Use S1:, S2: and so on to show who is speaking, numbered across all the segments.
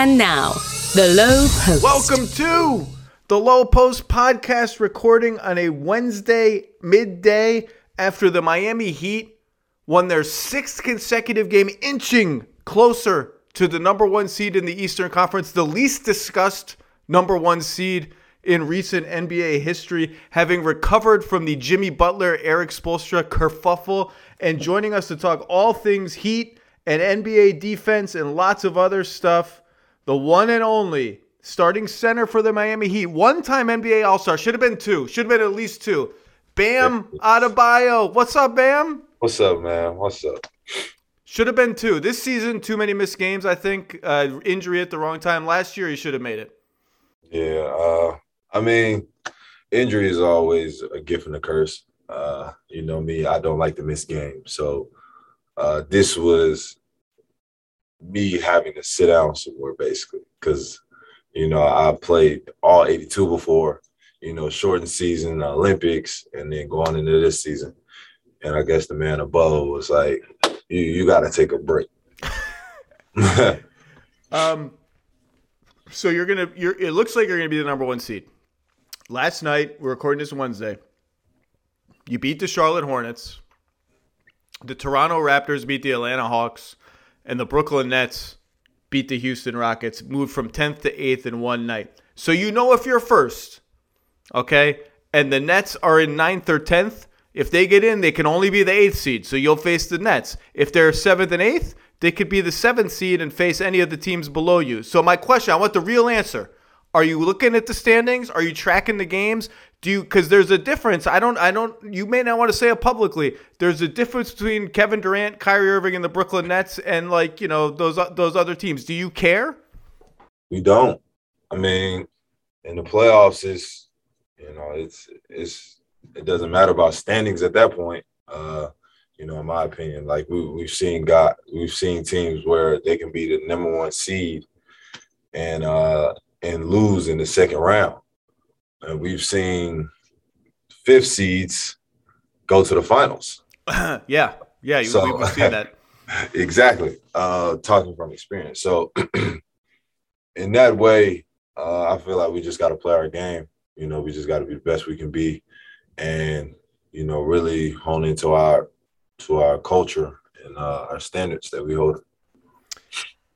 S1: And now, the Low Post.
S2: Welcome to the Low Post podcast recording on a Wednesday midday after the Miami Heat won their sixth consecutive game, inching closer to the number one seed in the Eastern Conference, the least discussed number one seed in recent NBA history, having recovered from the Jimmy Butler, Erik Spoelstra kerfuffle, and joining us to talk all things Heat and NBA defense and lots of other stuff, the one and only starting center for the Miami Heat, one time NBA All Star, should have been two, should have been at least two. Bam Adebayo. What's up, Bam?
S3: What's up, man? What's up?
S2: Should have been two. This season, too many missed games, I think. Uh, injury at the wrong time. Last year, he should have made it.
S3: Yeah. Uh, I mean, injury is always a gift and a curse. Uh, you know me, I don't like to miss games. So uh, this was me having to sit down somewhere, basically, because, you know, I played all 82 before, you know, shortened season, Olympics, and then going into this season. And I guess the man above was like, you, you got to take a break.
S2: um, so you're gonna, you're. It looks like you're gonna be the number one seed. Last night, we're recording this Wednesday. You beat the Charlotte Hornets. The Toronto Raptors beat the Atlanta Hawks, and the Brooklyn Nets beat the Houston Rockets. Moved from 10th to 8th in one night. So you know if you're first, okay, and the Nets are in 9th or 10th, if they get in, they can only be the eighth seed. So you'll face the Nets. If they're seventh and eighth, they could be the seventh seed and face any of the teams below you. So my question, I want the real answer. Are you looking at the standings? Are you tracking the games? Do you because there's a difference. I don't I don't you may not want to say it publicly. There's a difference between Kevin Durant, Kyrie Irving, and the Brooklyn Nets and like, you know, those those other teams. Do you care?
S3: We don't. I mean, in the playoffs it's you know, it's it's it doesn't matter about standings at that point. Uh, you know, in my opinion, like we we've seen got we've seen teams where they can be the number one seed and uh and lose in the second round. And we've seen fifth seeds go to the finals.
S2: yeah, yeah, you, so, we've seen that.
S3: exactly. Uh, talking from experience. So in that way, uh, I feel like we just got to play our game. You know, we just got to be the best we can be, and you know, really hone into our to our culture and uh, our standards that we hold.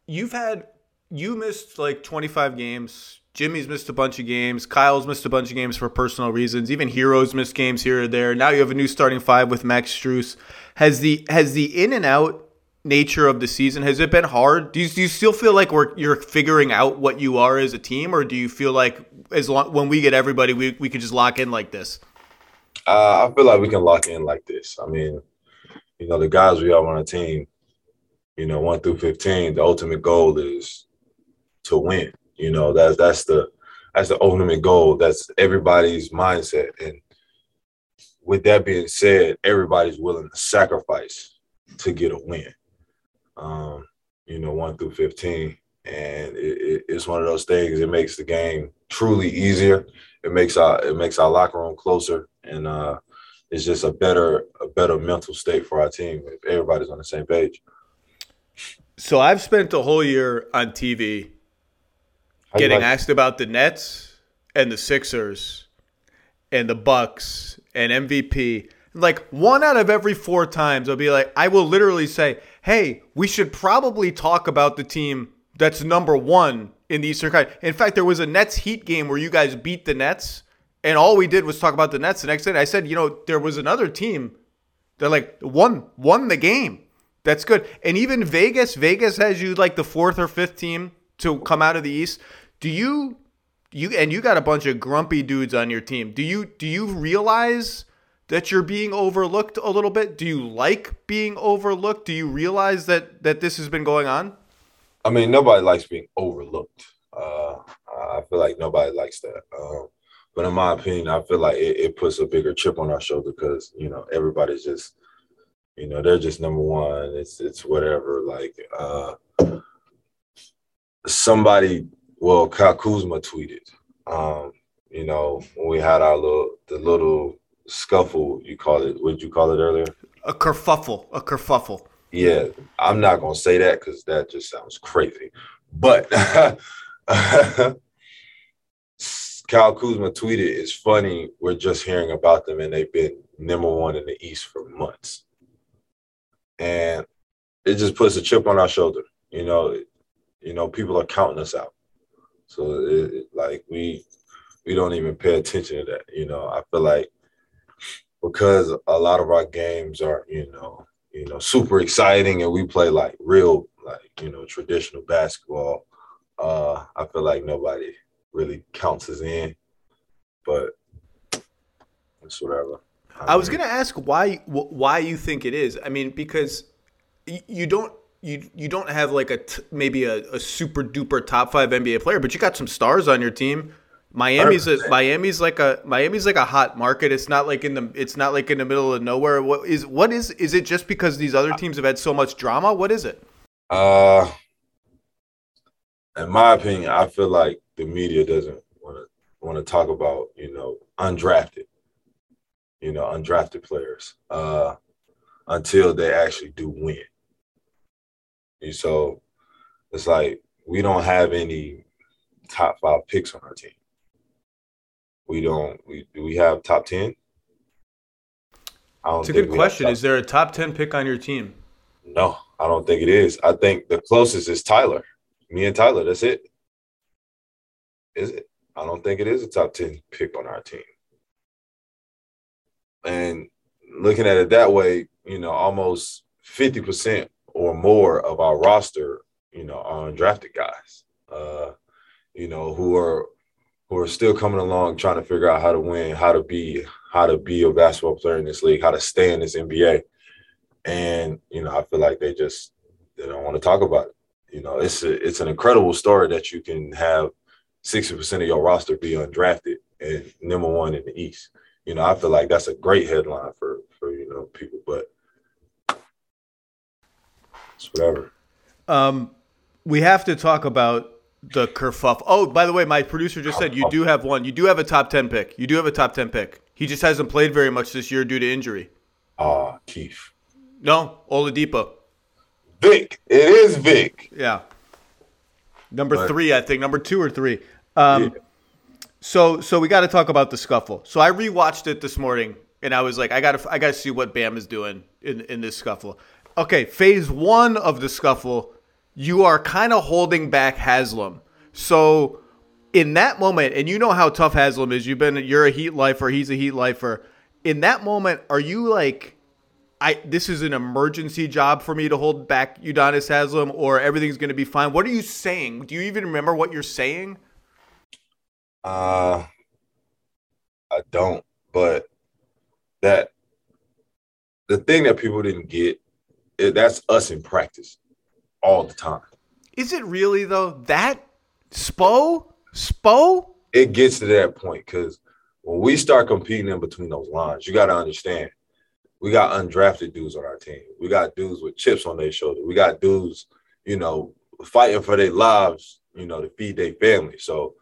S2: You've had you missed like 25 games. Jimmy's missed a bunch of games. Kyle's missed a bunch of games for personal reasons. Even Herro's missed games here or there. Now you have a new starting five with Max Strus. Has the has the in and out nature of the season has it been hard? Do you, do you still feel like we're you're figuring out what you are as a team, or do you feel like as long when we get everybody, we we could just lock in like this?
S3: Uh, I feel like we can lock in like this. I mean, you know, the guys we have on the team, you know, one through fifteen, the ultimate goal is to win. You know, that's that's the that's the ultimate goal. That's everybody's mindset. And with that being said, everybody's willing to sacrifice to get a win. Um, you know, one through fifteen, and it, it, it's one of those things. It makes the game truly easier. It makes our it makes our locker room closer, and uh, it's just a better a better mental state for our team if everybody's on the same page.
S2: So I've spent a whole year on TV getting like- asked about the Nets and the Sixers and the Bucks and MVP. Like one out of every four times, I'll be like, I will literally say, "Hey, we should probably talk about the team that's number one in the Eastern Conference." In fact, there was a Nets Heat game where you guys beat the Nets, and all we did was talk about the Nets. The next day, I said, you know, there was another team that like won won the game. That's good. And even Vegas, Vegas has you like the fourth or fifth team to come out of the East. Do you you and you got a bunch of grumpy dudes on your team. Do you do you realize that you're being overlooked a little bit? Do you like being overlooked? Do you realize that that this has been going on?
S3: I mean, nobody likes being overlooked. Uh, I feel like nobody likes that. Um, but in my opinion, I feel like it, it, puts a bigger chip on our shoulder because you know everybody's just, you know, they're just number one. It's it's whatever. Like uh, somebody well, Kyle Kuzma tweeted, um, you know, when we had our little the little scuffle, you call it. What did you call it earlier?
S2: A kerfuffle. A kerfuffle.
S3: Yeah, I'm not gonna say that because that just sounds crazy. But Kyle Kuzma tweeted, "It's funny. We're just hearing about them, and they've been number one in the East for months." And it just puts a chip on our shoulder. You know, you know, people are counting us out. So, it, like we we don't even pay attention to that. You know, I feel like because a lot of our games are, you know, you know, super exciting, and we play like real, like you know, traditional basketball. Uh, I feel like nobody really counts us in, but it's whatever.
S2: I, I was gonna ask why why you think it is. I mean, because you don't you you don't have like a t- maybe a, a super duper top five NBA player, but you got some stars on your team. Miami's a, Miami's like a Miami's like a hot market. It's not like in the it's not like in the middle of nowhere. What is what is is it just because these other teams have had so much drama? What is it?
S3: Uh in my opinion, I feel like the media doesn't want to want to talk about you know undrafted, you know undrafted players uh, until they actually do win. And so it's like we don't have any top five picks on our team. We don't. We do we have top ten?
S2: It's a good question. Is there a top ten pick on your team?
S3: No, I don't think it is. I think the closest is Tyler. Me and Tyler. That's it. Is it? I don't think it is a top 10 pick on our team. And looking at it that way, you know, almost 50% or more of our roster, you know, are undrafted guys, uh, you know, who are who are still coming along trying to figure out how to win, how to be, how to be a basketball player in this league, how to stay in this NBA. And, you know, I feel like they just they don't want to talk about it. You know, it's a, it's an incredible story that you can have 60% of your roster be undrafted and number one in the East. You know, I feel like that's a great headline for for you know people, but it's whatever.
S2: Um, we have to talk about the kerfuff. Oh, by the way, my producer just said you do have one. You do have a top ten pick. You do have a top ten pick. He just hasn't played very much this year due to injury.
S3: Ah, uh, Keith.
S2: No, Oladipo.
S3: Vic. It is Vic.
S2: Yeah. Number but, three, I think. Number two or three. Um, yeah. So, so we got to talk about the scuffle. So I rewatched it this morning, and I was like, I got to, I got to see what Bam is doing in in this scuffle. Okay, phase one of the scuffle, you are kind of holding back Haslem. So in that moment, and you know how tough Haslem is. You've been, you're a Heat lifer. He's a Heat lifer. In that moment, are you like? I this is an emergency job for me to hold back Udonis Haslem, or everything's going to be fine. What are you saying? Do you even remember what you're saying?
S3: Uh, I don't. But that the thing that people didn't get, that's us in practice all the time.
S2: Is it really though? That Spo, Spo.
S3: It gets to that point because when we start competing in between those lines, you got to understand we got undrafted dudes on our team. We got dudes with chips on their shoulder. We got dudes, you know, fighting for their lives, you know, to feed their family. So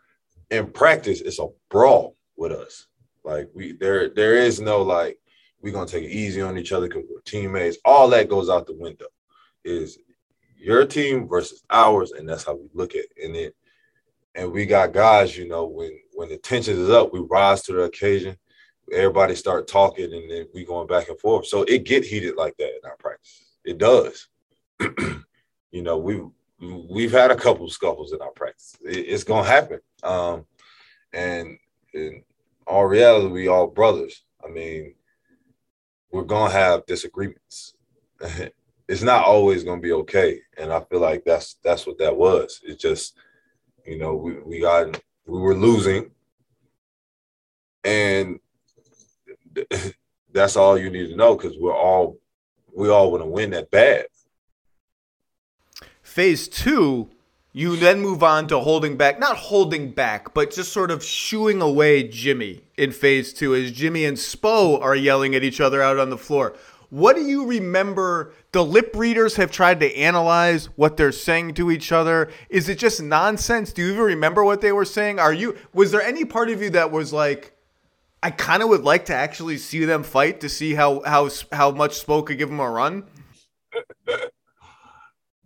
S3: in practice, it's a brawl with us. Like we there there is no like we're gonna take it easy on each other because we're teammates. All that goes out the window. Is your team versus ours, and that's how we look at it. And it and we got guys, you know, when when the tension is up, we rise to the occasion everybody start talking and then we going back and forth. So it get heated like that in our practice. It does. you know, we we've had a couple scuffles in our practice. It, it's gonna happen. Um, and in all reality, we all brothers. I mean, we're gonna have disagreements. it's not always gonna be okay. And I feel like that's that's what that was. It's just, you know, we, we got we were losing and that's all you need to know because we're all we all want to win that bad.
S2: Phase two, you then move on to holding back, not holding back, but just sort of shooing away Jimmy in phase two as Jimmy and Spo are yelling at each other out on the floor. What do you remember? The lip readers have tried to analyze what they're saying to each other. Is it just nonsense? Do you even remember what they were saying? Are you was there any part of you that was like, I kind of would like to actually see them fight to see how how how much Spo could give them a run.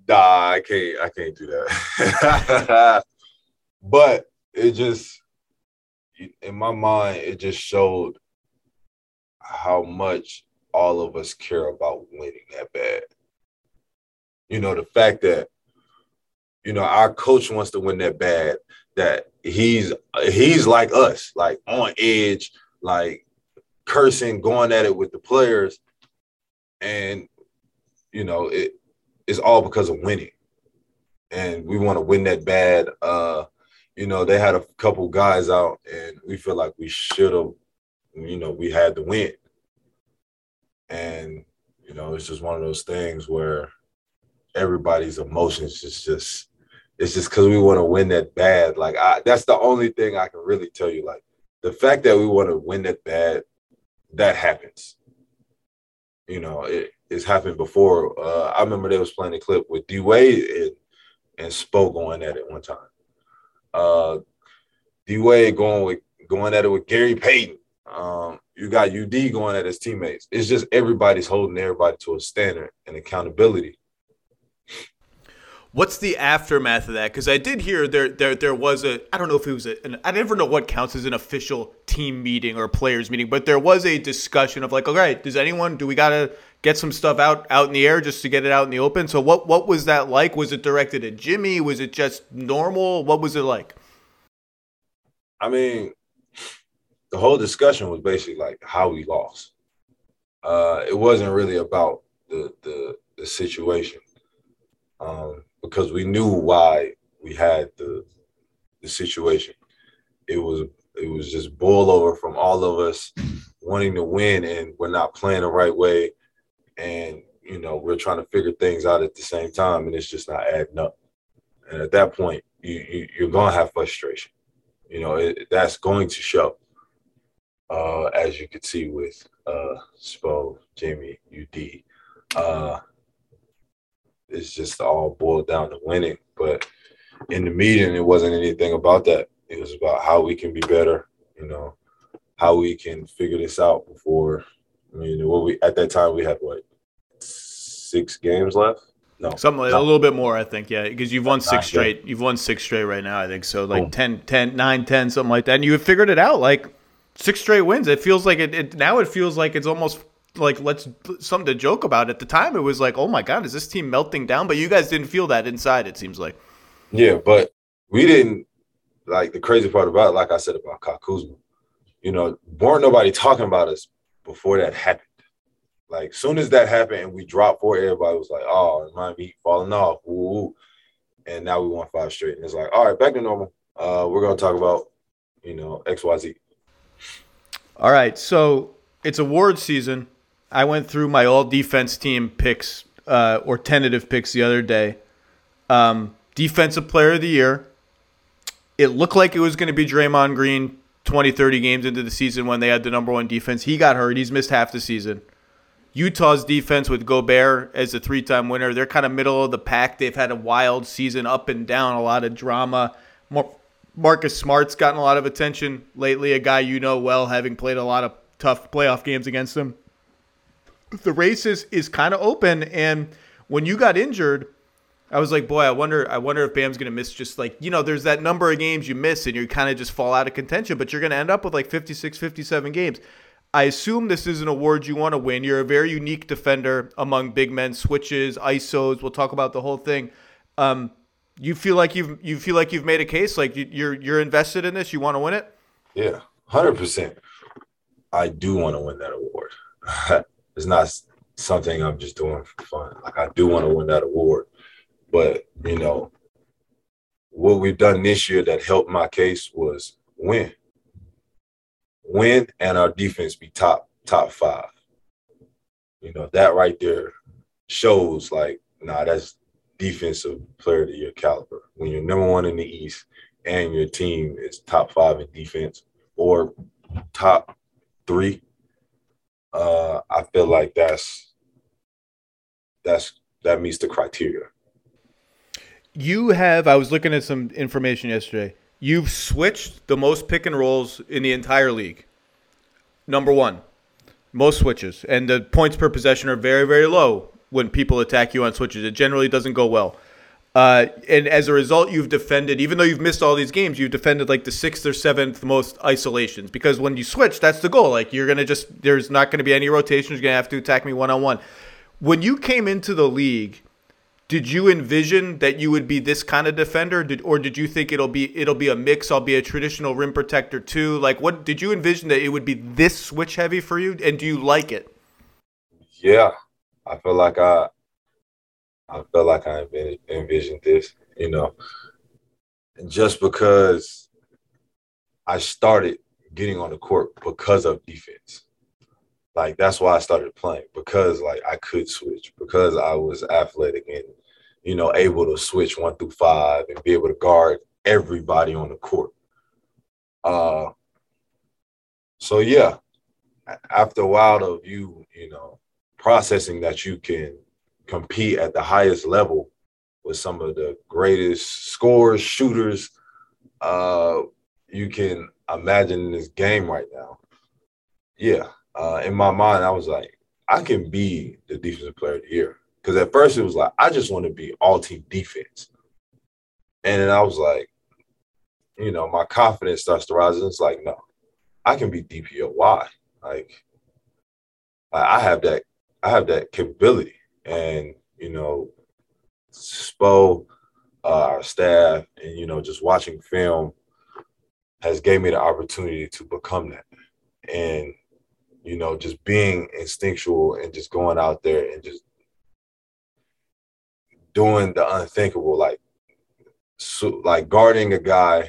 S3: nah, I can't. I can't do that. but it just, in my mind, it just showed how much all of us care about winning that bad. You know, the fact that you know our coach wants to win that bad, that he's he's like us, like on edge, like cursing, going at it with the players, and you know it is all because of winning, and we want to win that bad. Uh, you know, they had a couple guys out, and we feel like we should have, you know, we had to win, and you know, it's just one of those things where everybody's emotions is just it's just because we want to win that bad. Like I, that's the only thing I can really tell you. Like the fact that we want to win that bad, that happens. You know, it, it's happened before. Uh, I remember they was playing a clip with D Wade and and Spo going at it one time. Uh, D Wade going with going at it with Gary Payton. Um, you got UD going at his teammates. It's just everybody's holding everybody to a standard and accountability.
S2: What's the aftermath of that? Because I did hear there, there there was a I don't know if it was a an, I never know what counts as an official team meeting or players meeting, but there was a discussion of like, all right, does anyone do we gotta get some stuff out out in the air just to get it out in the open? So what what was that like? Was it directed at Jimmy? Was it just normal? What was it like?
S3: I mean, the whole discussion was basically like how we lost. Uh, it wasn't really about the the, the situation. Um, because we knew why we had the the situation. It was it was just boil over from all of us wanting to win and we're not playing the right way and you know we're trying to figure things out at the same time and it's just not adding up and at that point you, you are gonna have frustration you know it, that's going to show uh, as you could see with uh, Spo, Jamie, UD. Uh, it's just all boiled down to winning. But in the meeting, it wasn't anything about that. It was about how we can be better, you know, how we can figure this out before. I mean, what we at that time we had what six games left.
S2: No, something like, a little bit more, I think. Yeah, because you've won six straight. You've won six straight right now, I think. So like 10, 10, 9, 10, something like that. And you have figured it out. Like six straight wins. It feels like it, it now. It feels like it's almost like let's something to joke about. At the time, it was like, oh my god, is this team melting down? But you guys didn't feel that inside. It seems like.
S3: Yeah, but we didn't. Like the crazy part about it, like I said about Kyle Kuzma, you know, weren't nobody talking about us before that happened. Like soon as that happened and we dropped four, everybody was like, "Oh, Miami falling off." Ooh, and now we won five straight, and it's like, all right, back to normal. Uh, we're gonna talk about, you know, X, Y, Z.
S2: All right, so it's award season. I went through my all defense team picks uh, or tentative picks the other day. Um, defensive player of the year. It looked like it was going to be Draymond Green 20, 30 games into the season when they had the number one defense. He got hurt. He's missed half the season. Utah's defense with Gobert as a three time winner, they're kind of middle of the pack. They've had a wild season up and down, a lot of drama. Marcus Smart's gotten a lot of attention lately, a guy you know well, having played a lot of tough playoff games against him the race is, is kind of open. And when you got injured, I was like, boy, I wonder, I wonder if Bam's gonna miss just like you know, there's that number of games you miss and you kind of just fall out of contention, but you're gonna end up with like 56, 57 games. I assume this is an award you want to win. You're a very unique defender among big men, switches, ISOs. We'll talk about the whole thing. Um, you feel like you've you feel like you've made a case, like you're you're invested in this. You want to win it.
S3: Yeah, hundred percent. I do want to win that award. it's not something I'm just doing for fun. Like I do want to win that award, but you know, what we've done this year that helped my case was win, win, and our defense be top top five. You know that right there shows like, nah, that's defensive player of the year caliber. When you're number one in the East and your team is top five in defense or top three uh, I feel like that's that's that meets the criteria.
S2: You have. I was looking at some information yesterday. You've switched the most pick and rolls in the entire league. Number one, most switches, and the points per possession are very, very low when people attack you on switches. It generally doesn't go well. Uh, and as a result, you've defended, even though you've missed all these games, you've defended like the sixth or seventh most isolations because when you switch, that's the goal. Like you're gonna just there's not gonna be any rotations. You're gonna have to attack me one on one. When you came into the league, did you envision that you would be this kind of defender, did, or did you think it'll be it'll be a mix? I'll be a traditional rim protector too. Like, what did you envision that it would be this switch heavy for you, and do you like it?
S3: Yeah, I feel like I I felt like I envisioned this, you know, just because I started getting on the court because of defense. Like that's why I started playing because like I could switch because I was athletic and you know able to switch one through five and be able to guard everybody on the court. Uh, so yeah, after a while of you you know processing that you can compete at the highest level with some of the greatest scorers, shooters uh, you can imagine in this game right now. Yeah, uh, in my mind, I was like, I can be the defensive player of the year. Because at first it was like, I just want to be all team defense. And then I was like, you know, my confidence starts to rise. And it's like, no, I can be DPOY. Like, I have that, I have that capability and you know, Spo, uh, our staff, and you know, just watching film has gave me the opportunity to become that, and you know, just being instinctual and just going out there and just doing the unthinkable, like so, like guarding a guy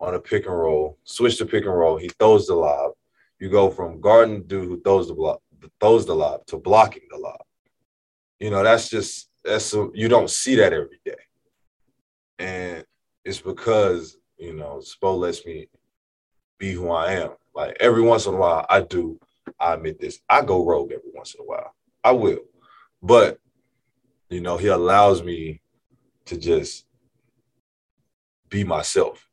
S3: on a pick and roll, switch to pick and roll, he throws the lob. You go from guarding dude who throws the block, throws the lob to blocking the lob. You know, that's just that's a, you don't see that every day, and it's because you know Spo lets me be who I am. Like every once in a while, I do. I admit this. I go rogue every once in a while. I will, but you know, he allows me to just be myself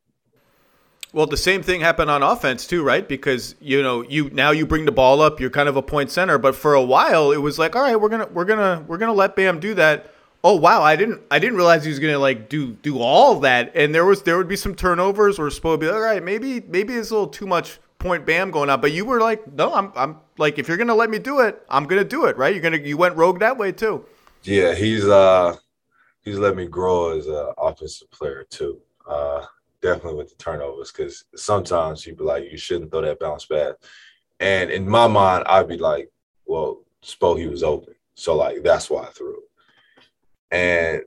S2: well, the same thing happened on offense too, right? Because you know, you now you bring the ball up, you're kind of a point center, but for a while it was like, all right, we're gonna we're gonna we're gonna let Bam do that. Oh wow, I didn't I didn't realize he was gonna like do do all that, and there was there would be some turnovers or supposed to be like, all right, maybe maybe it's a little too much point Bam going on, but you were like, no, I'm I'm like if you're gonna let me do it, I'm gonna do it, right? You're gonna you went rogue that way too.
S3: Yeah, he's uh he's let me grow as an offensive player too. Uh definitely with the turnovers because sometimes you'd be like, you shouldn't throw that bounce back. And in my mind, I'd be like, well, Spo, he was open. So, like, that's why I threw it. And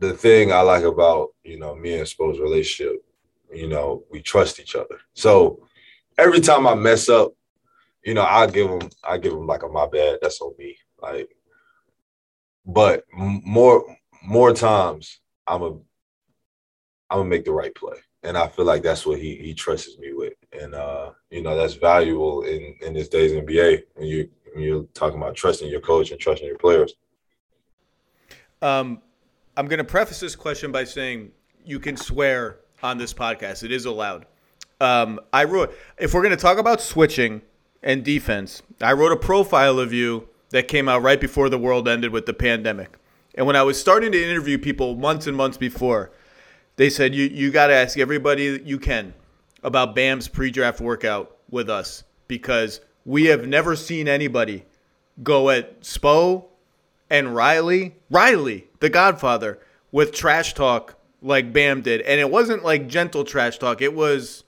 S3: the thing I like about, you know, me and Spo's relationship, you know, we trust each other. So every time I mess up, you know, I give him, I give him like a my bad. That's on me. Like, but more, more times I'm a I'm gonna make the right play. And I feel like that's what he he trusts me with. And uh, you know, that's valuable in in this days NBA when you when you're talking about trusting your coach and trusting your players.
S2: Um, I'm gonna preface this question by saying you can swear on this podcast. It is allowed. Um, I wrote if we're gonna talk about switching and defense, I wrote a profile of you that came out right before the world ended with the pandemic. And when I was starting to interview people months and months before, they said you you got to ask everybody you can about Bam's pre-draft workout with us because we have never seen anybody go at Spo and Riley, Riley, the Godfather, with trash talk like Bam did, and it wasn't like gentle trash talk; it was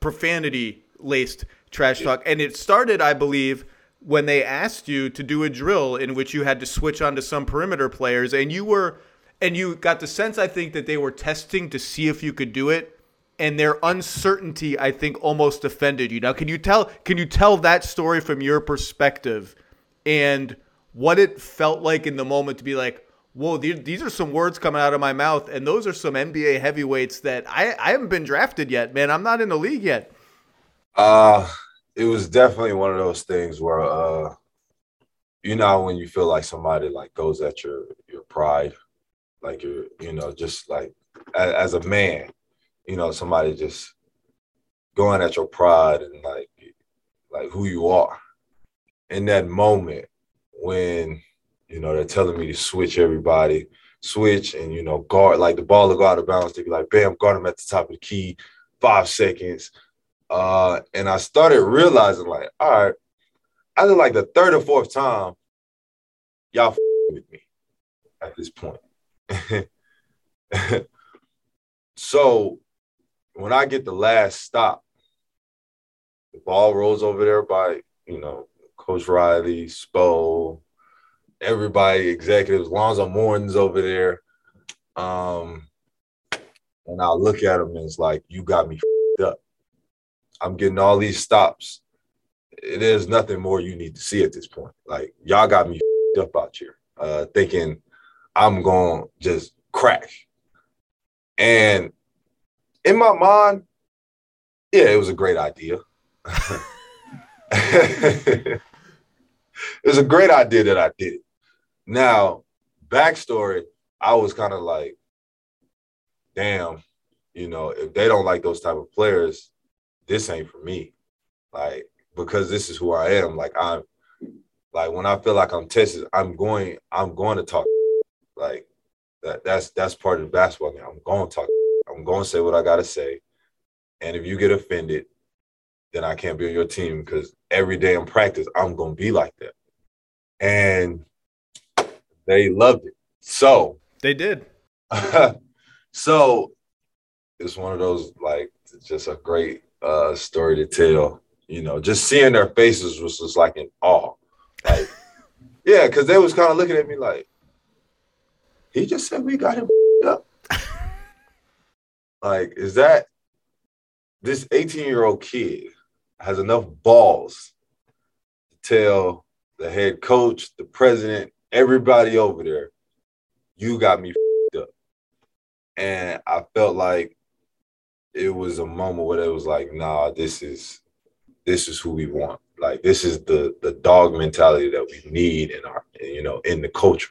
S2: profanity laced trash talk, and it started, I believe. When they asked you to do a drill in which you had to switch onto some perimeter players, and you were and you got the sense I think that they were testing to see if you could do it. And their uncertainty I think almost offended you. Now can you tell can you tell that story from your perspective and what it felt like in the moment to be like whoa these are some words coming out of my mouth and those are some NBA heavyweights that I, I haven't been drafted yet man. I'm not in the league yet.
S3: Uh it was definitely one of those things where uh you know when you feel like somebody like goes at your your pride like you're, you know, just like as, as a man, you know, somebody just going at your pride and like like who you are. In that moment when You know, they're telling me to switch everybody, switch and you know, guard like the ball will go out of bounds. They'd be like, bam, guard him at the top of the key, five seconds. Uh, and I started realizing, like, all right, after like the third or fourth time, y'all with me at this point. so when I get the last stop, the ball rolls over there by, you know, Coach Riley, Spo, everybody, executives, Lonzo Mourning's over there. Um, and I'll look at him and it's like, you got me up. I'm getting all these stops. There's nothing more you need to see at this point. Like, y'all got me up out here, uh, thinking I'm going to just crash. And in my mind, yeah, it was a great idea. it was a great idea that I did. Now, backstory, I was kind of like, damn, you know, if they don't like those type of players, this ain't for me. Like, because this is who I am. Like I'm like when I feel like I'm tested, I'm going, I'm going to talk. Like that that's that's part of the basketball game. I'm going to talk. I'm going to say what I gotta say. And if you get offended, then I can't be on your team because every day in practice, I'm gonna be like that. And they loved it. So
S2: they did.
S3: so it's one of those like just a great uh story to tell. You know, just seeing their faces was just like in awe. Like, yeah, because they was kind of looking at me like, he just said we got him up. like, is that this 18 year old kid has enough balls to tell the head coach, the president, everybody over there, you got me up. And I felt like it was a moment where it was like, nah, this is this is who we want. Like this is the the dog mentality that we need in our you know in the culture.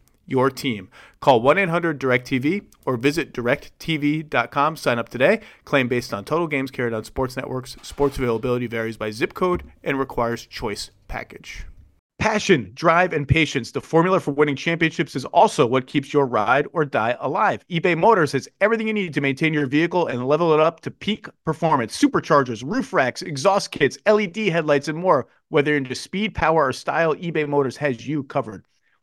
S2: your team. Call 1 800 DirecTV or visit directv.com. Sign up today. Claim based on total games carried on sports networks. Sports availability varies by zip code and requires choice package. Passion, drive, and patience. The formula for winning championships is also what keeps your ride or die alive. eBay Motors has everything you need to maintain your vehicle and level it up to peak performance. Superchargers, roof racks, exhaust kits, LED headlights, and more. Whether into speed, power, or style, eBay Motors has you covered.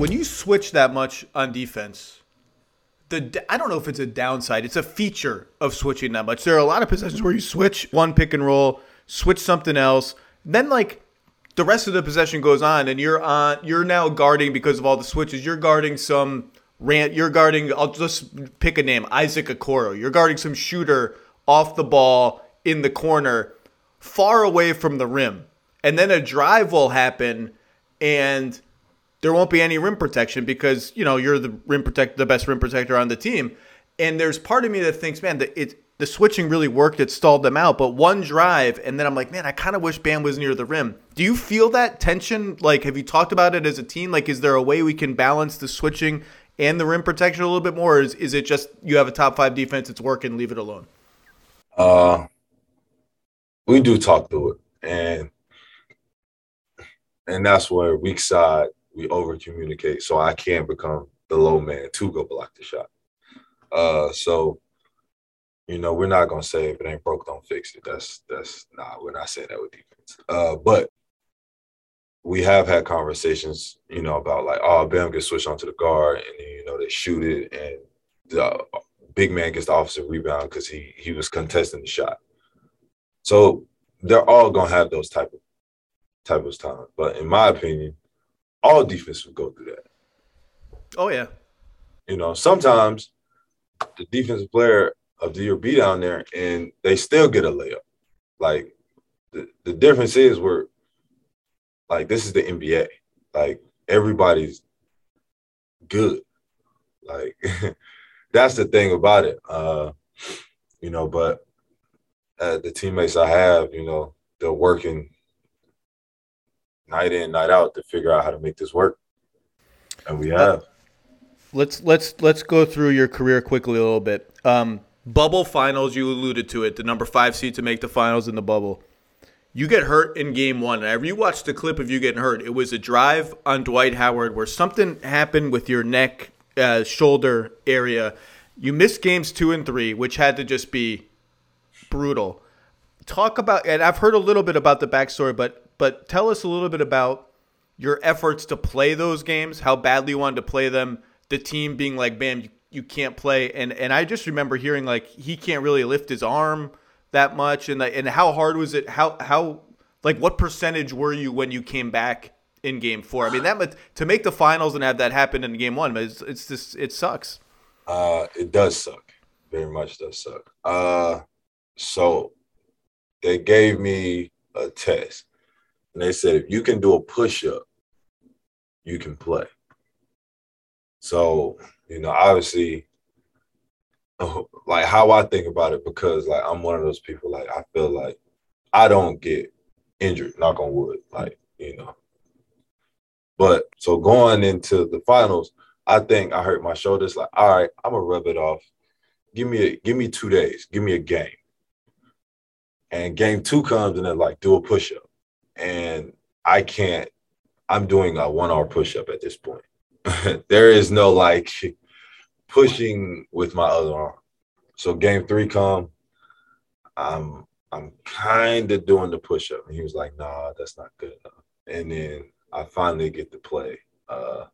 S2: When you switch that much on defense, the I don't know if it's a downside. It's a feature of switching that much. There are a lot of possessions where you switch one pick and roll, switch something else, then like the rest of the possession goes on, and you're on. You're now guarding because of all the switches. You're guarding some rant. You're guarding. I'll just pick a name, Isaac Okoro. You're guarding some shooter off the ball in the corner, far away from the rim, and then a drive will happen, and there won't be any rim protection because you know you're the rim protect the best rim protector on the team. And there's part of me that thinks, man, that it the switching really worked. It stalled them out, but one drive, and then I'm like, man, I kind of wish Bam was near the rim. Do you feel that tension? Like, have you talked about it as a team? Like, is there a way we can balance the switching and the rim protection a little bit more? Or is is it just you have a top five defense, it's working, leave it alone?
S3: Uh, we do talk through it, and and that's where weak side we over communicate so I can become the low man to go block the shot. Uh, so you know, we're not gonna say if it ain't broke, don't fix it. That's that's nah, we're not saying that with defense. Uh, but we have had conversations, you know, about like, oh, Bam gets switched onto the guard, and then, you know they shoot it, and the big man gets the offensive rebound because he he was contesting the shot. So they're all gonna have those type of type of time. But in my opinion, all defense will go through that.
S2: Oh yeah.
S3: You know, sometimes the defensive player of the year be down there and they still get a layup. Like the, the difference is we're like this is the NBA. Like everybody's good. Like that's the thing about it. Uh, you know, but uh, the teammates I have, you know, they're working night in, night out to figure out how to make this work, and we have.
S2: Let's let's let's go through your career quickly a little bit. Um, bubble finals, you alluded to it, the number five seed to make the finals in the bubble. You get hurt in game one. And I rewatched the clip of you getting hurt. It was a drive on Dwight Howard where something happened with your neck, uh, shoulder area. You missed games two and three, which had to just be brutal. Talk about, and I've heard a little bit about the backstory, but but tell us a little bit about your efforts to play those games, how badly you wanted to play them, the team being like, "Bam, you, you can't play," and and I just remember hearing like he can't really lift his arm that much, and and how hard was it? How how like what percentage were you when you came back in Game Four? I mean, that to make the finals and have that happen in Game One, it's it's just it sucks.
S3: Uh, it does suck. Very much does suck. Uh, so they gave me a test, and they said if you can do a push up, you can play. So you know, obviously like how I think about it because like I'm one of those people like I feel like I don't get injured, knock on wood, like you know. But so going into the finals, I think I hurt my shoulders. Like, all right, I'm gonna rub it off. Give me a give me two days. Give me a game. And game two comes and then like do a push up, and I can't. I'm doing a one hour push up at this point. there is no like pushing with my other arm. So game three come, I'm I'm kind of doing the push up, and he was like, "Nah, that's not good enough." And then I finally get to play uh,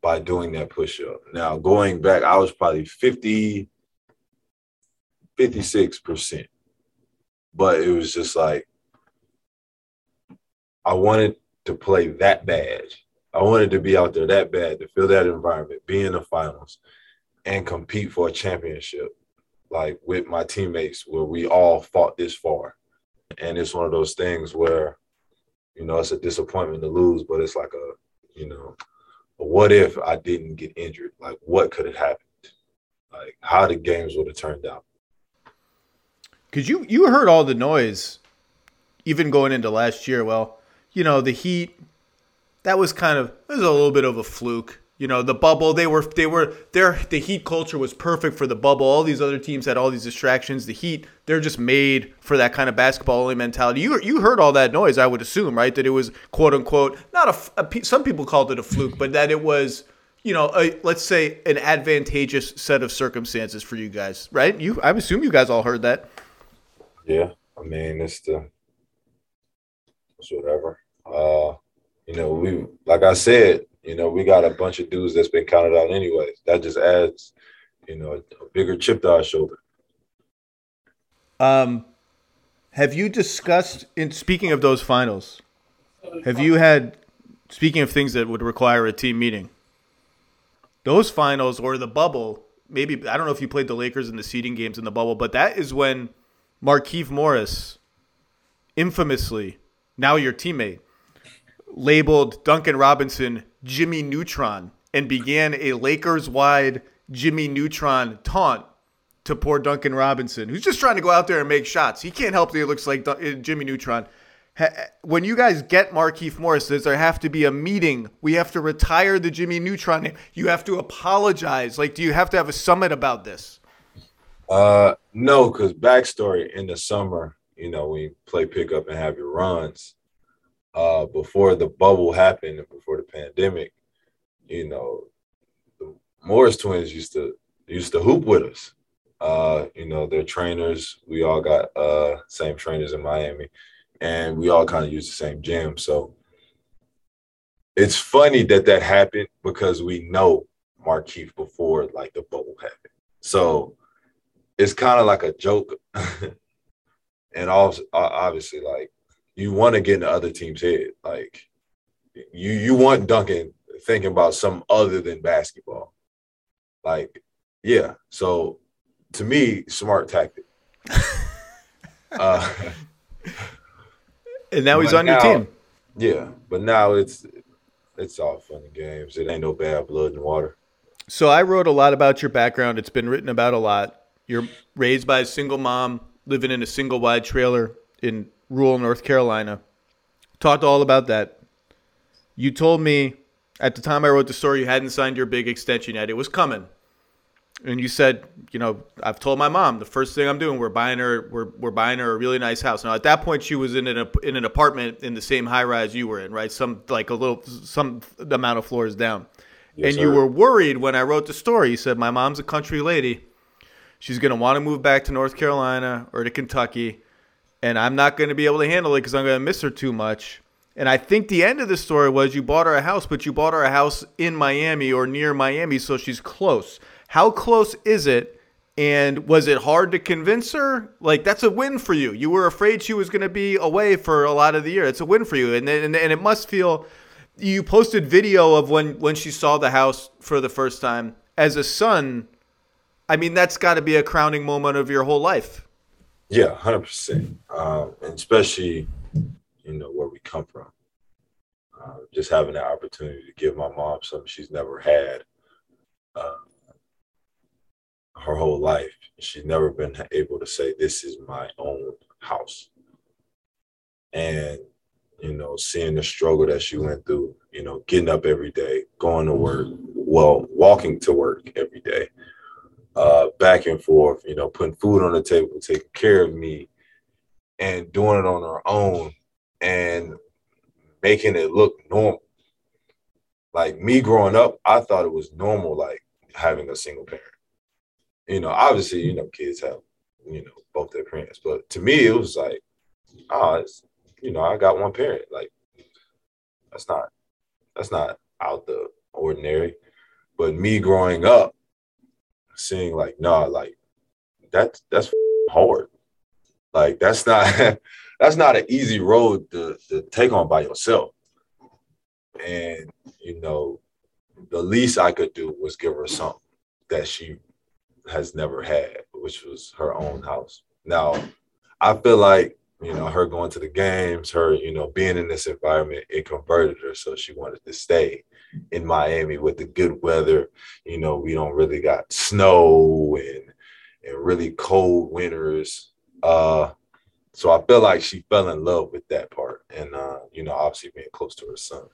S3: by doing that push up. Now going back, I was probably 50, 56 percent, but it was just like I wanted to play that bad. I wanted to be out there that bad to feel that environment, be in the finals, and compete for a championship, like with my teammates, where we all fought this far. And it's one of those things where, you know, it's a disappointment to lose, but it's like a, you know, what if I didn't get injured? Like, what could have happened? Like, how the games would have turned out.
S2: Because you you heard all the noise, even going into last year. Well, you know, the Heat, that was kind of it was a little bit of a fluke. You know, the bubble, they were they were their the Heat culture was perfect for the bubble. All these other teams had all these distractions. The Heat, they're just made for that kind of basketball only mentality. You you heard all that noise, I would assume, right? That it was quote unquote not a, a some people called it a fluke, but that it was you know, a, let's say an advantageous set of circumstances for you guys, right? You, I assume you guys all heard that.
S3: Yeah, I mean, it's the it's whatever. Uh, you know, we like I said, you know, we got a bunch of dudes that's been counted out anyways. That just adds, you know, a, bigger chip to our shoulder.
S2: Um, have you discussed in speaking of those finals? Have you had speaking of things that would require a team meeting? Those finals or the bubble, maybe I don't know if you played the Lakers in the seeding games in the bubble, but that is when Markieff Morris, infamously, now your teammate, labeled Duncan Robinson Jimmy Neutron and began a Lakers wide Jimmy Neutron taunt to poor Duncan Robinson, who's just trying to go out there and make shots. He can't help that he looks like uh, Jimmy Neutron. When you guys get Markieff Morris, does there have to be a meeting? We have to retire the Jimmy Neutron. You have to apologize. Like, do you have to have a summit about this?
S3: Uh, no, because backstory in the summer, you know, you play pickup and have your runs, uh, before the bubble happened and before the pandemic, you know, the Morris twins used to used to hoop with us. Uh, you know, they're trainers. We all got uh same trainers in Miami, and we all kind of use the same gym. So it's funny that that happened because we know Markieff before like the bubble happened. So it's kind of like a joke. and also, obviously, like you want to get in the other team's head. Like you you want Duncan thinking about something other than basketball. Like, yeah. So to me, smart tactic.
S2: uh, and now he's on now, your team.
S3: Yeah, but now it's it's all fun and games. It ain't no bad blood and water.
S2: So I wrote a lot about your background. It's been written about a lot. You're raised by a single mom, living in a single wide trailer in rural North Carolina. Talked all about that. You told me at the time I wrote the story you hadn't signed your big extension yet. It was coming. And you said, you know, I've told my mom the first thing I'm doing, we're buying her, we're, we're buying her a really nice house. Now at that point, she was in an in an apartment in the same high rise you were in, right? Some like a little some amount of floors down. Yes, and sir. you were worried when I wrote the story. You said my mom's a country lady she's going to want to move back to North Carolina or to Kentucky, and I'm not going to be able to handle it because I'm going to miss her too much. And I think the end of the story was you bought her a house, but you bought her a house in Miami or near Miami, so she's close. How close is it? And was it hard to convince her? Like that's a win for you. You were afraid she was going to be away for a lot of the year. It's a win for you, and and, and it must feel. You posted video of when when she saw the house for the first time. As a son, I mean, that's got to be a crowning moment of your whole life.
S3: Yeah, hundred um, percent, and especially you know where we come from. Uh, just having the opportunity to give my mom something she's never had uh, her whole life. She's never been able to say, "This is my own house," and you know, seeing the struggle that she went through. You know, getting up every day, going to work, well, walking to work every day uh, back and forth, you know, putting food on the table, taking care of me, and doing it on her own and making it look normal. Like me growing up, I thought it was normal, like having a single parent. You know, obviously, you know, kids have, you know, both their parents, but to me, it was like, oh, you know, I got one parent. Like, that's not, that's not out the ordinary. But me growing up, seeing like, nah, like that's that's hard. Like that's not that's not an easy road to, to take on by yourself. And you know, the least I could do was give her something that she has never had, which was her own house. Now, I feel like you know her going to the games, her you know being in this environment, it converted her, so she wanted to stay in Miami with the good weather. You know, we don't really got snow and and really cold winters. Uh, so I feel like she fell in love with that part, and uh, you know, obviously being close to her son.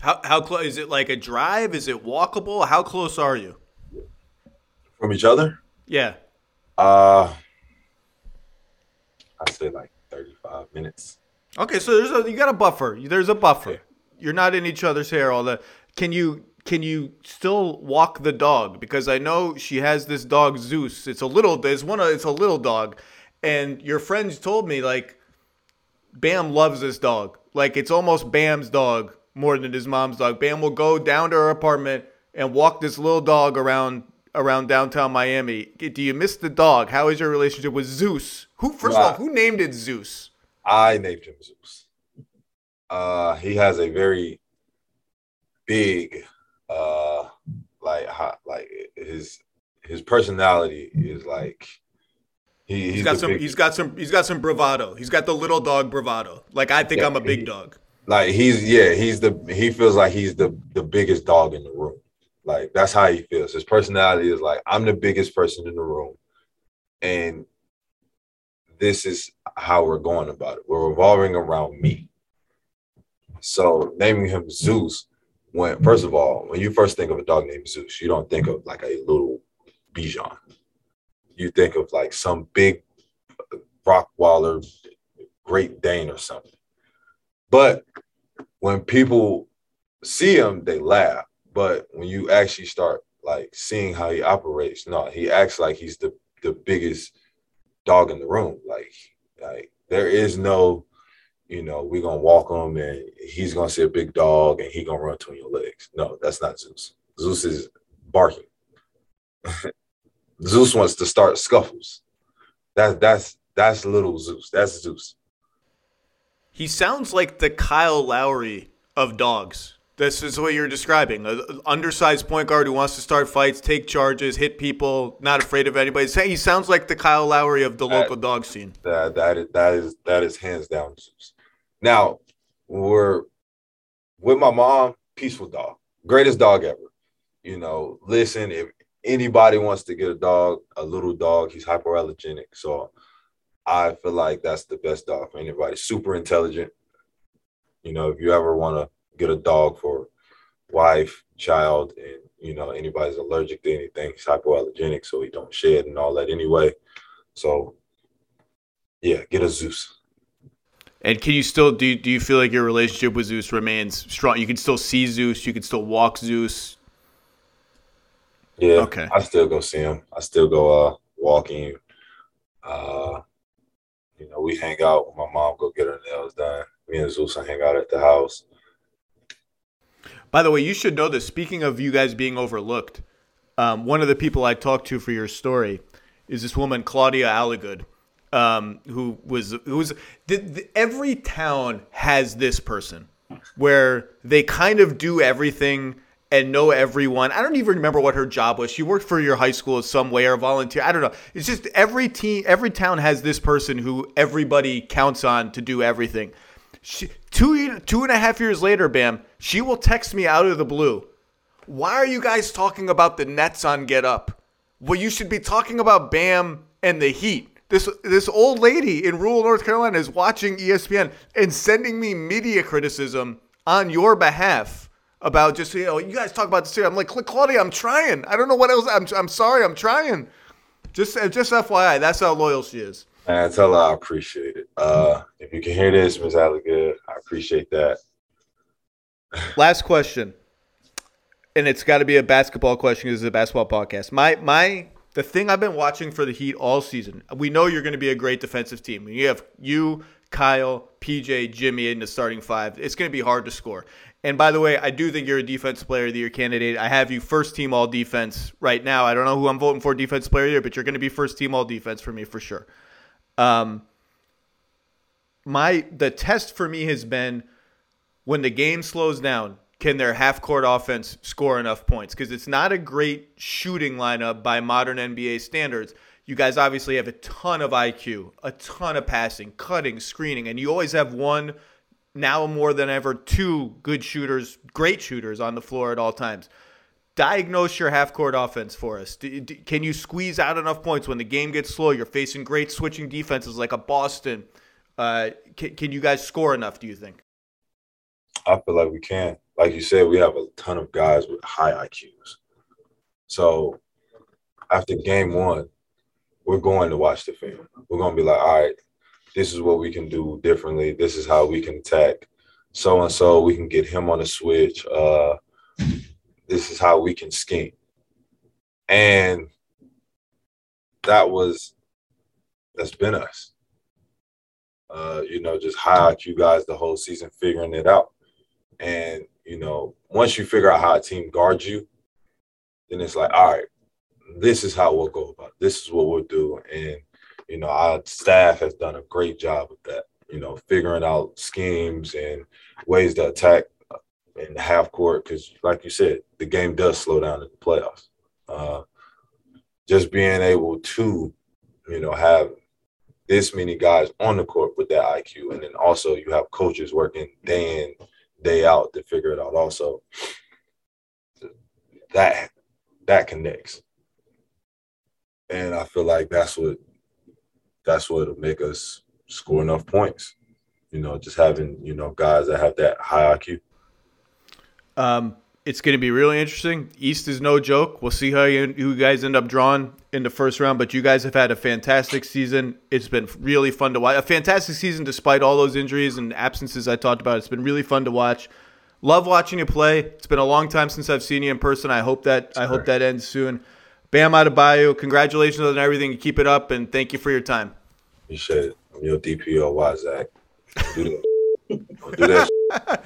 S2: How how close is it? Like a drive? Is it walkable? How close are you
S3: from each other?
S2: Yeah.
S3: Uh, I say like thirty-five minutes.
S2: Okay, so there's a you got a buffer. There's a buffer you're not in each other's hair all the can you can you still walk the dog? Because i know she has this dog zeus. It's a little there's one it's a little dog. And your friends told me like bam loves this dog. Like it's almost bam's dog more than his mom's dog. Bam will go down to her apartment and walk this little dog around around downtown miami. Do you miss the dog? How is your relationship with zeus? Who first of all who named it zeus?
S3: I named him zeus uh, he has a very big, uh, like hot, like his his personality is like
S2: he, he's, he's got some big, he's got some he's got some bravado. He's got the little dog bravado. Like I think yeah, I'm a big he, dog.
S3: Like he's yeah, he's the he feels like he's the the biggest dog in the room. Like that's how he feels. His personality is like I'm the biggest person in the room. And this is how we're going about it. We're revolving around me. So naming him Zeus, when first of all, when you first think of a dog named Zeus, you don't think of like a little Bichon. You think of like some big Rottweiler, Great Dane or something. But when people see him, they laugh. But when you actually start like seeing how he operates, no, he acts like he's the the biggest dog in the room. Like, like there is no you know, we're gonna walk him and he's gonna see a big dog and he gonna run between your legs. No, that's not Zeus. Zeus is barking. Zeus wants to start scuffles. That's that's that's little Zeus. That's Zeus.
S2: He sounds like the Kyle Lowry of dogs. This is what you're describing. An undersized point guard who wants to start fights, take charges, hit people, not afraid of anybody. He sounds like the Kyle Lowry of the that, local dog scene.
S3: That that is that is that is hands down Zeus. Now, we're with my mom, peaceful dog, greatest dog ever. You know, listen, if anybody wants to get a dog, a little dog, he's hypoallergenic. So I feel like that's the best dog for anybody. Super intelligent. You know, if you ever want to get a dog for wife, child, and you know, anybody's allergic to anything, he's hypoallergenic, so he don't shed and all that anyway. So yeah, get a Zeus.
S2: And can you still do? Do you feel like your relationship with Zeus remains strong? You can still see Zeus. You can still walk Zeus.
S3: Yeah. Okay. I still go see him. I still go uh walking. Uh, you know, we hang out. My mom go get her nails done. Me and Zeus I hang out at the house.
S2: By the way, you should know this. Speaking of you guys being overlooked, um, one of the people I talked to for your story is this woman Claudia Alligood um, who was who was the, the, every town has this person where they kind of do everything and know everyone. I don't even remember what her job was. She worked for your high school in some way or volunteer. I don't know. It's just every team, every town has this person who everybody counts on to do everything. She, two two and a half years later, Bam, she will text me out of the blue. Why are you guys talking about the Nets on Get Up? Well, you should be talking about Bam and the Heat. This this old lady in rural North Carolina is watching ESPN and sending me media criticism on your behalf about just you know you guys talk about this here. I'm like Claudia, I'm trying. I don't know what else. I'm I'm sorry, I'm trying. Just just FYI, that's how loyal she is.
S3: And tell her I appreciate it. Uh, if you can hear this, Ms. Alligood, I appreciate that.
S2: Last question, and it's got to be a basketball question because it's a basketball podcast. My my the thing I've been watching for the Heat all season, we know you're going to be a great defensive team. You have you, Kyle, PJ, Jimmy in the starting five. It's going to be hard to score. And by the way, I do think you're a defense player of the year candidate. I have you first team all defense right now. I don't know who I'm voting for defense player of the year, but you're going to be first team all defense for me for sure. Um, my the test for me has been when the game slows down can their half court offense score enough points? Because it's not a great shooting lineup by modern NBA standards. You guys obviously have a ton of IQ, a ton of passing, cutting, screening, and you always have one, now more than ever, two good shooters, great shooters on the floor at all times. Diagnose your half court offense for us. can you squeeze out enough points when the game gets slow? You're facing great switching defenses like a Boston. Uh, can, can you guys score enough, do you think?
S3: I feel like we can like you said, we have a ton of guys with high IQs. So after game one, we're going to watch the film. We're going to be like, all right, this is what we can do differently. This is how we can attack so and so. We can get him on the switch. Uh, this is how we can scheme. And that was, that's been us. Uh, you know, just high IQ guys the whole season figuring it out. And you know, once you figure out how a team guards you, then it's like, all right, this is how we'll go about. It. This is what we'll do, and you know, our staff has done a great job with that. You know, figuring out schemes and ways to attack in the half court because, like you said, the game does slow down in the playoffs. Uh, just being able to, you know, have this many guys on the court with that IQ, and then also you have coaches working day in day out to figure it out also. That that connects. And i feel like that's what that's what'll make us score enough points you know just having you know guys that have that high iq
S2: um it's going to be really interesting. East is no joke. We'll see how you, you, guys end up drawing in the first round. But you guys have had a fantastic season. It's been really fun to watch. A fantastic season despite all those injuries and absences I talked about. It's been really fun to watch. Love watching you play. It's been a long time since I've seen you in person. I hope that sure. I hope that ends soon. Bam Adebayo, congratulations on everything. Keep it up, and thank you for your time.
S3: Appreciate it. I'm your DPO, Zach. Don't do that.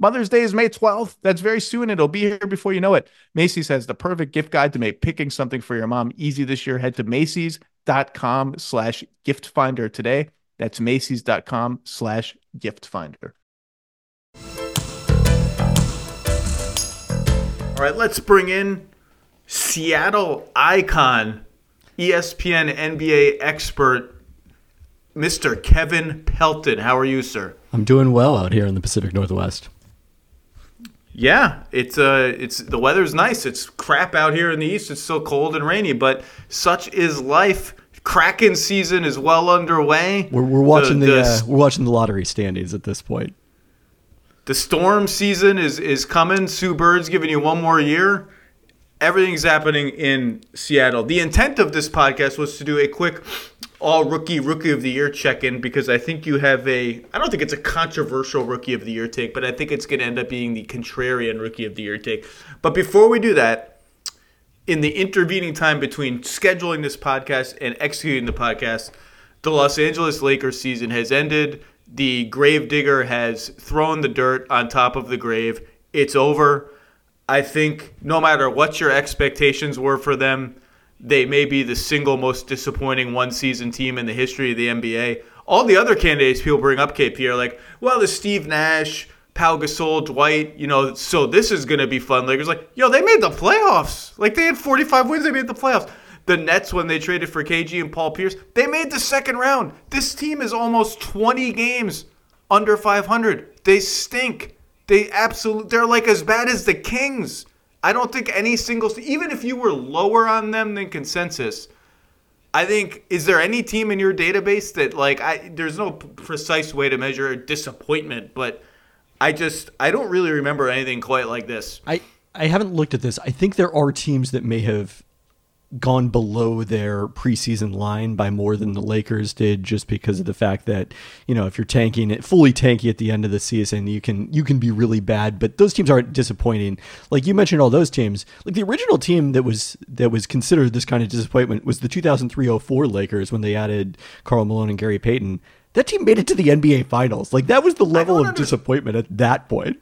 S2: Mother's Day is May 12th. That's very soon. It'll be here before you know it. Macy's has the perfect gift guide to make picking something for your mom easy this year. Head to Macy's.com slash gift finder today. That's Macy's.com slash gift finder. All right, let's bring in Seattle icon, ESPN NBA expert, Mr. Kevin Pelton. How are you, sir?
S4: I'm doing well out here in the Pacific Northwest.
S2: Yeah, it's uh, it's the weather's nice. It's crap out here in the east. It's still cold and rainy, but such is life. Kraken season is well underway.
S4: We're, we're watching the, the, the uh, we're watching the lottery standings at this point.
S2: The storm season is is coming. Sue Bird's giving you one more year. Everything's happening in Seattle. The intent of this podcast was to do a quick all rookie rookie of the year check in because I think you have a I don't think it's a controversial rookie of the year take, but I think it's going to end up being the contrarian rookie of the year take. But before we do that, in the intervening time between scheduling this podcast and executing the podcast, the Los Angeles Lakers season has ended. The grave digger has thrown the dirt on top of the grave. It's over. I think no matter what your expectations were for them, they may be the single most disappointing one season team in the history of the NBA. All the other candidates people bring up, KP, are like, well, the Steve Nash, Pau Gasol, Dwight, you know, so this is going to be fun. Lakers like, yo, they made the playoffs. Like they had 45 wins, they made the playoffs. The Nets, when they traded for KG and Paul Pierce, they made the second round. This team is almost 20 games under 500. They stink. They absolutely, they're like as bad as the Kings. I don't think any single, even if you were lower on them than consensus, I think is there any team in your database that like I there's no precise way to measure disappointment, but I just I don't really remember anything quite like this.
S4: I I haven't looked at this. I think there are teams that may have gone below their preseason line by more than the Lakers did just because of the fact that, you know, if you're tanking it fully tanky at the end of the season, you can you can be really bad, but those teams aren't disappointing. Like you mentioned all those teams. Like the original team that was that was considered this kind of disappointment was the 2003-04 Lakers when they added Karl Malone and Gary Payton. That team made it to the NBA finals. Like that was the level of disappointment at that point.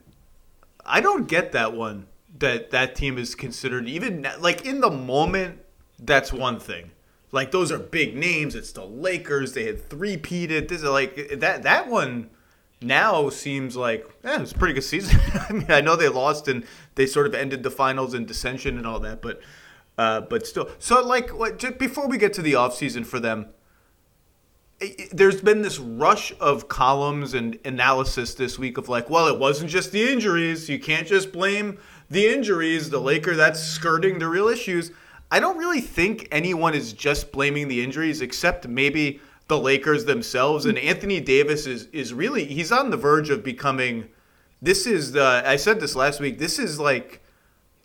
S2: I don't get that one. That that team is considered even like in the moment that's one thing. Like those are big names. It's the Lakers. They had three peated. This is like that. That one now seems like yeah, it's a pretty good season. I mean, I know they lost and they sort of ended the finals in dissension and all that, but uh, but still. So like, just before we get to the offseason for them, there's been this rush of columns and analysis this week of like, well, it wasn't just the injuries. You can't just blame the injuries. The Laker that's skirting the real issues. I don't really think anyone is just blaming the injuries, except maybe the Lakers themselves. And Anthony Davis is is really he's on the verge of becoming. This is the I said this last week. This is like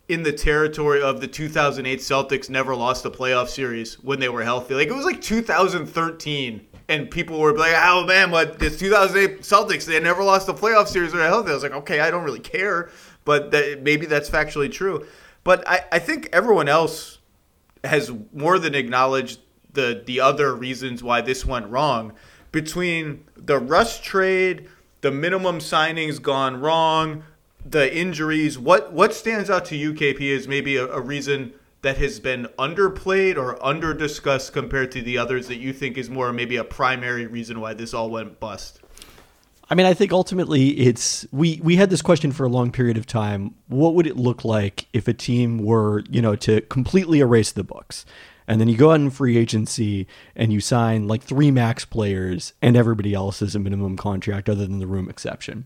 S2: in the territory of the 2008 Celtics never lost a playoff series when they were healthy. Like it was like 2013 and people were like, "Oh man, what this 2008 Celtics? They never lost a playoff series when they're healthy." I was like, "Okay, I don't really care," but that, maybe that's factually true. But I, I think everyone else has more than acknowledged the the other reasons why this went wrong between the Russ trade, the minimum signings gone wrong, the injuries. What what stands out to you, KP, is maybe a, a reason that has been underplayed or under discussed compared to the others that you think is more maybe a primary reason why this all went bust?
S4: I mean, I think ultimately it's we we had this question for a long period of time. What would it look like if a team were, you know, to completely erase the books? And then you go out in free agency and you sign like three max players and everybody else is a minimum contract other than the room exception.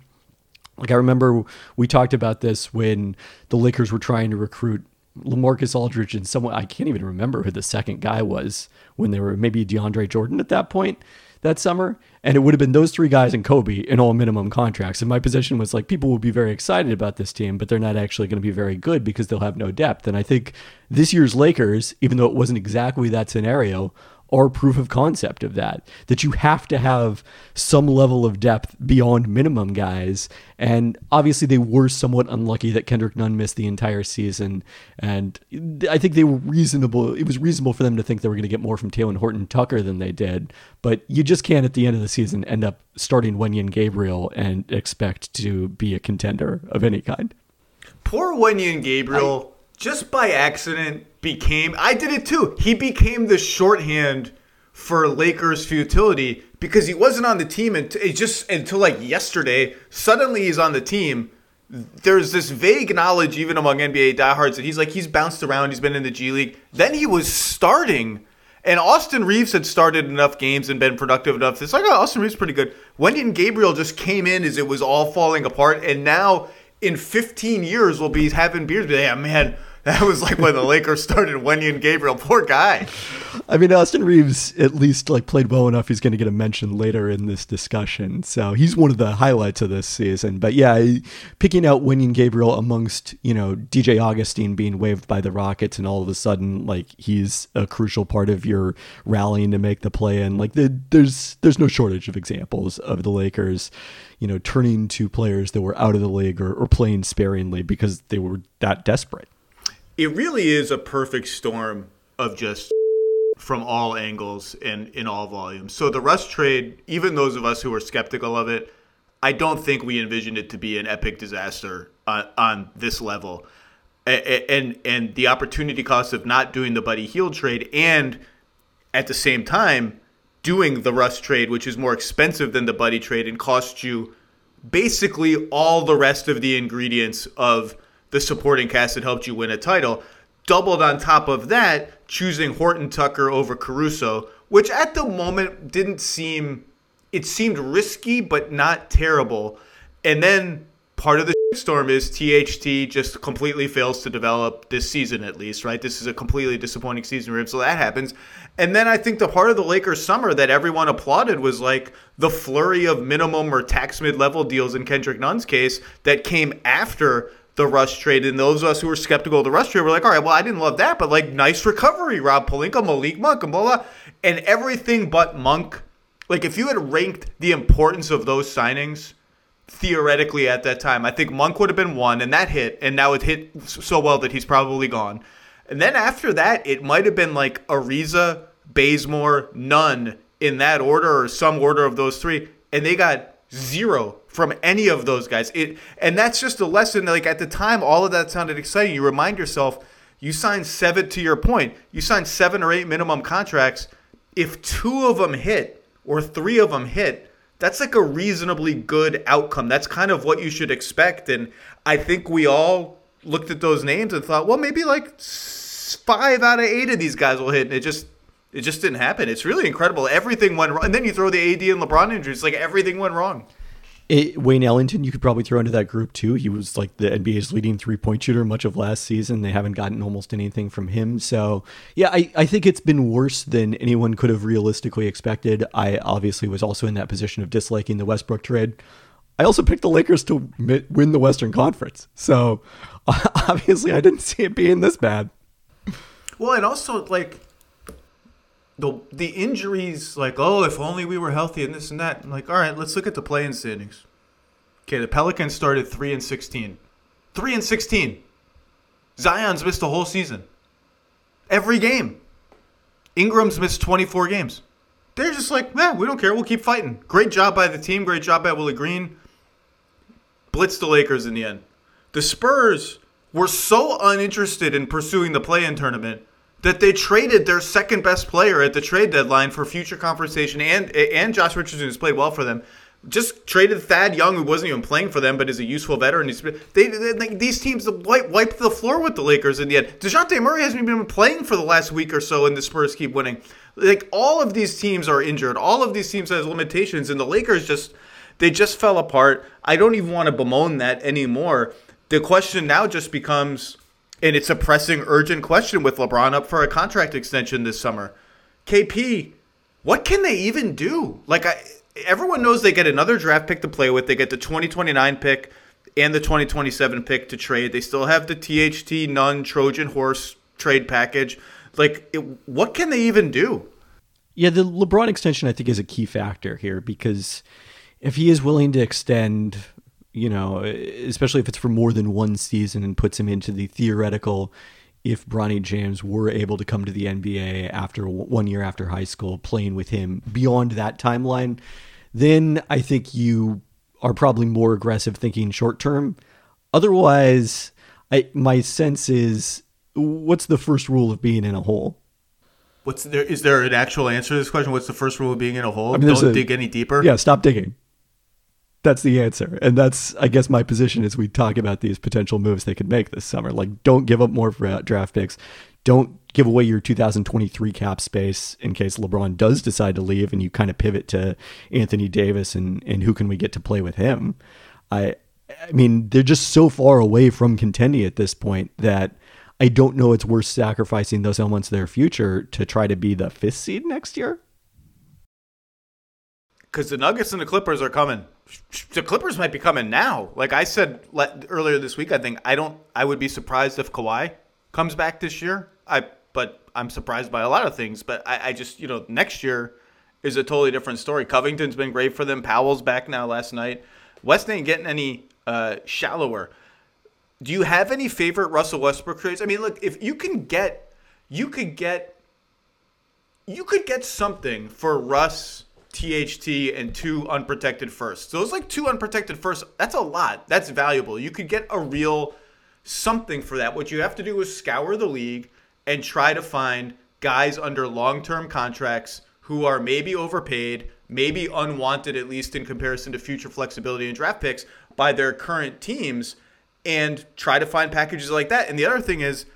S4: Like I remember we talked about this when the Lakers were trying to recruit LaMarcus Aldridge and someone I can't even remember who the second guy was when they were maybe DeAndre Jordan at that point that summer, and it would have been those three guys and Kobe in all minimum contracts. And my position was like, people will be very excited about this team, but they're not actually going to be very good because they'll have no depth. And I think this year's Lakers, even though it wasn't exactly that scenario, are proof of concept of that. That you have to have some level of depth beyond minimum guys. And obviously, they were somewhat unlucky that Kendrick Nunn missed the entire season. And I think they were reasonable. It was reasonable for them to think they were going to get more from Talen Horton Tucker than they did. But you just can't, at the end of the season, end up starting Wenyen Gabriel and expect to be a contender of any kind.
S2: Poor Wenyen Gabriel. I, just by accident became I did it too. He became the shorthand for Lakers futility because he wasn't on the team and it just until like yesterday. Suddenly he's on the team. There's this vague knowledge even among NBA diehards that he's like he's bounced around. He's been in the G League. Then he was starting. And Austin Reaves had started enough games and been productive enough. It's like, oh, Austin Reaves pretty good. Wenyen Gabriel just came in as it was all falling apart. And now in 15 years, we'll be having beers. Yeah, man, that was like when the Lakers started Wenyen Gabriel. Poor guy.
S4: I mean, Austin Reaves at least like played well enough. He's going to get a mention later in this discussion. So he's one of the highlights of this season. But yeah, picking out Wenyen Gabriel amongst you know DJ Augustin being waived by the Rockets, and all of a sudden like he's a crucial part of your rallying to make the play. And like the, there's there's no shortage of examples of the Lakers you know, turning to players that were out of the league or, or playing sparingly because they were that desperate
S2: it really is a perfect storm of just from all angles and in all volumes. So the Russ trade, even those of us who were skeptical of it, I don't think we envisioned it to be an epic disaster on, on this level. And, and the opportunity cost of not doing the Buddy Hield trade and at the same time doing the Russ trade, which is more expensive than the Buddy trade and costs you basically all the rest of the ingredients of the supporting cast that helped you win a title. Doubled on top of that, choosing Horton Tucker over Caruso, which at the moment didn't seem it seemed risky but not terrible. And then part of the storm is THT just completely fails to develop this season at least, right? This is a completely disappointing season for him, so that happens. And then I think the part of the Lakers summer that everyone applauded was like the flurry of minimum or tax mid level deals in Kendrick Nunn's case that came after the Russ trade. And those of us who were skeptical of the Russ trade were like, all right, well, I didn't love that, but like, nice recovery, Rob Pelinka, Malik Monk, and blah, blah. And everything but Monk. Like, if you had ranked the importance of those signings theoretically at that time, I think Monk would have been one, and that hit. And now it hit so well that he's probably gone. And then after that, it might have been like Ariza, Bazemore, Nunn in that order or some order of those three. And they got zero from any of those guys. It and that's just a lesson. Like at the time, all of that sounded exciting. You remind yourself, you signed seven. To your point, you signed seven or eight minimum contracts. If two of them hit or three of them hit, that's like a reasonably good outcome. That's kind of what you should expect. And I think we all looked at those names and thought, well, maybe like five out of eight of these guys will hit. And it just it just didn't happen. It's really incredible. Everything went wrong. And then you throw the AD and LeBron injuries, like everything went wrong.
S4: It, Wayne Ellington, you could probably throw into that group too. He was like the NBA's leading three point shooter much of last season. They haven't gotten almost anything from him. So, yeah, I, I think it's been worse than anyone could have realistically expected. I obviously was also in that position of disliking the Westbrook trade. I also picked the Lakers to win the Western Conference. So, obviously, I didn't see it being this bad.
S2: Well, and also, like, the the injuries, like oh, if only we were healthy and this and that. I'm like, all right, let's look at the play-in standings. Okay, the Pelicans started three and sixteen. Three and sixteen. Zion's missed the whole season. Every game. Ingram's missed 24 games. They're just like, man, we don't care. We'll keep fighting. Great job by the team. Great job by Willie Green. Blitz the Lakers in the end. The Spurs were so uninterested in pursuing the play-in tournament that they traded their second best player at the trade deadline for future conversation and and Josh Richardson has played well for them. just traded Thad Young, who wasn't even playing for them, but is a useful veteran. He's, they, they these teams wipe, the floor with the Lakers in the end. Dejounte Murray hasn't even been playing for the last week or so, and the Spurs keep winning. Like all of these teams are injured. All of these teams have limitations, and the Lakers just they just fell apart. I don't even want to bemoan that anymore. The question now just becomes, and it's a pressing, urgent question with LeBron up for a contract extension this summer. KP, what can they even do? Like I everyone knows they get another draft pick to play with. They get the 2029 pick and the 2027 pick to trade. They still have the THT Nunn Trojan Horse trade package. Like, it, what can they even do?
S4: Yeah, the LeBron extension I think is a key factor here because if he is willing to extend, you know, especially if it's for more than one season and puts him into the theoretical if Bronny James were able to come to the NBA after one year after high school, playing with him beyond that timeline, then I think you are probably more aggressive thinking short term. Otherwise, I, my sense is what's the first rule of being in a hole?
S2: What's there? Is there an actual answer to this question? What's the first rule of being in a hole? I mean, Don't a, dig any deeper.
S4: Yeah, stop digging. That's the answer, and that's I guess my position as we talk about these potential moves they could make this summer. Like, don't give up more draft picks. Don't give away your 2023 cap space in case LeBron does decide to leave and you kind of pivot to Anthony Davis and, and who can we get to play with him. I I mean, they're just so far away from contending at this point that I don't know it's worth sacrificing those elements of their future to try to be the fifth seed next year.
S2: Because the Nuggets and the Clippers are coming. The Clippers might be coming now. Like I said earlier this week, I think I don't. I would be surprised if Kawhi comes back this year. I but I'm surprised by a lot of things. But I, I just, you know, next year is a totally different story. Covington's been great for them. Powell's back now last night. West ain't getting any uh, shallower. Do you have any favorite Russell Westbrook trades? I mean, look, if you can get, you could get, you could get something for Russ, THT, and two unprotected firsts. So it's like two unprotected firsts. That's a lot. That's valuable. You could get a real something for that. What you have to do is scour the league and try to find guys under long term contracts who are maybe overpaid, maybe unwanted, at least in comparison to future flexibility and draft picks by their current teams, and try to find packages like that. And the other thing is,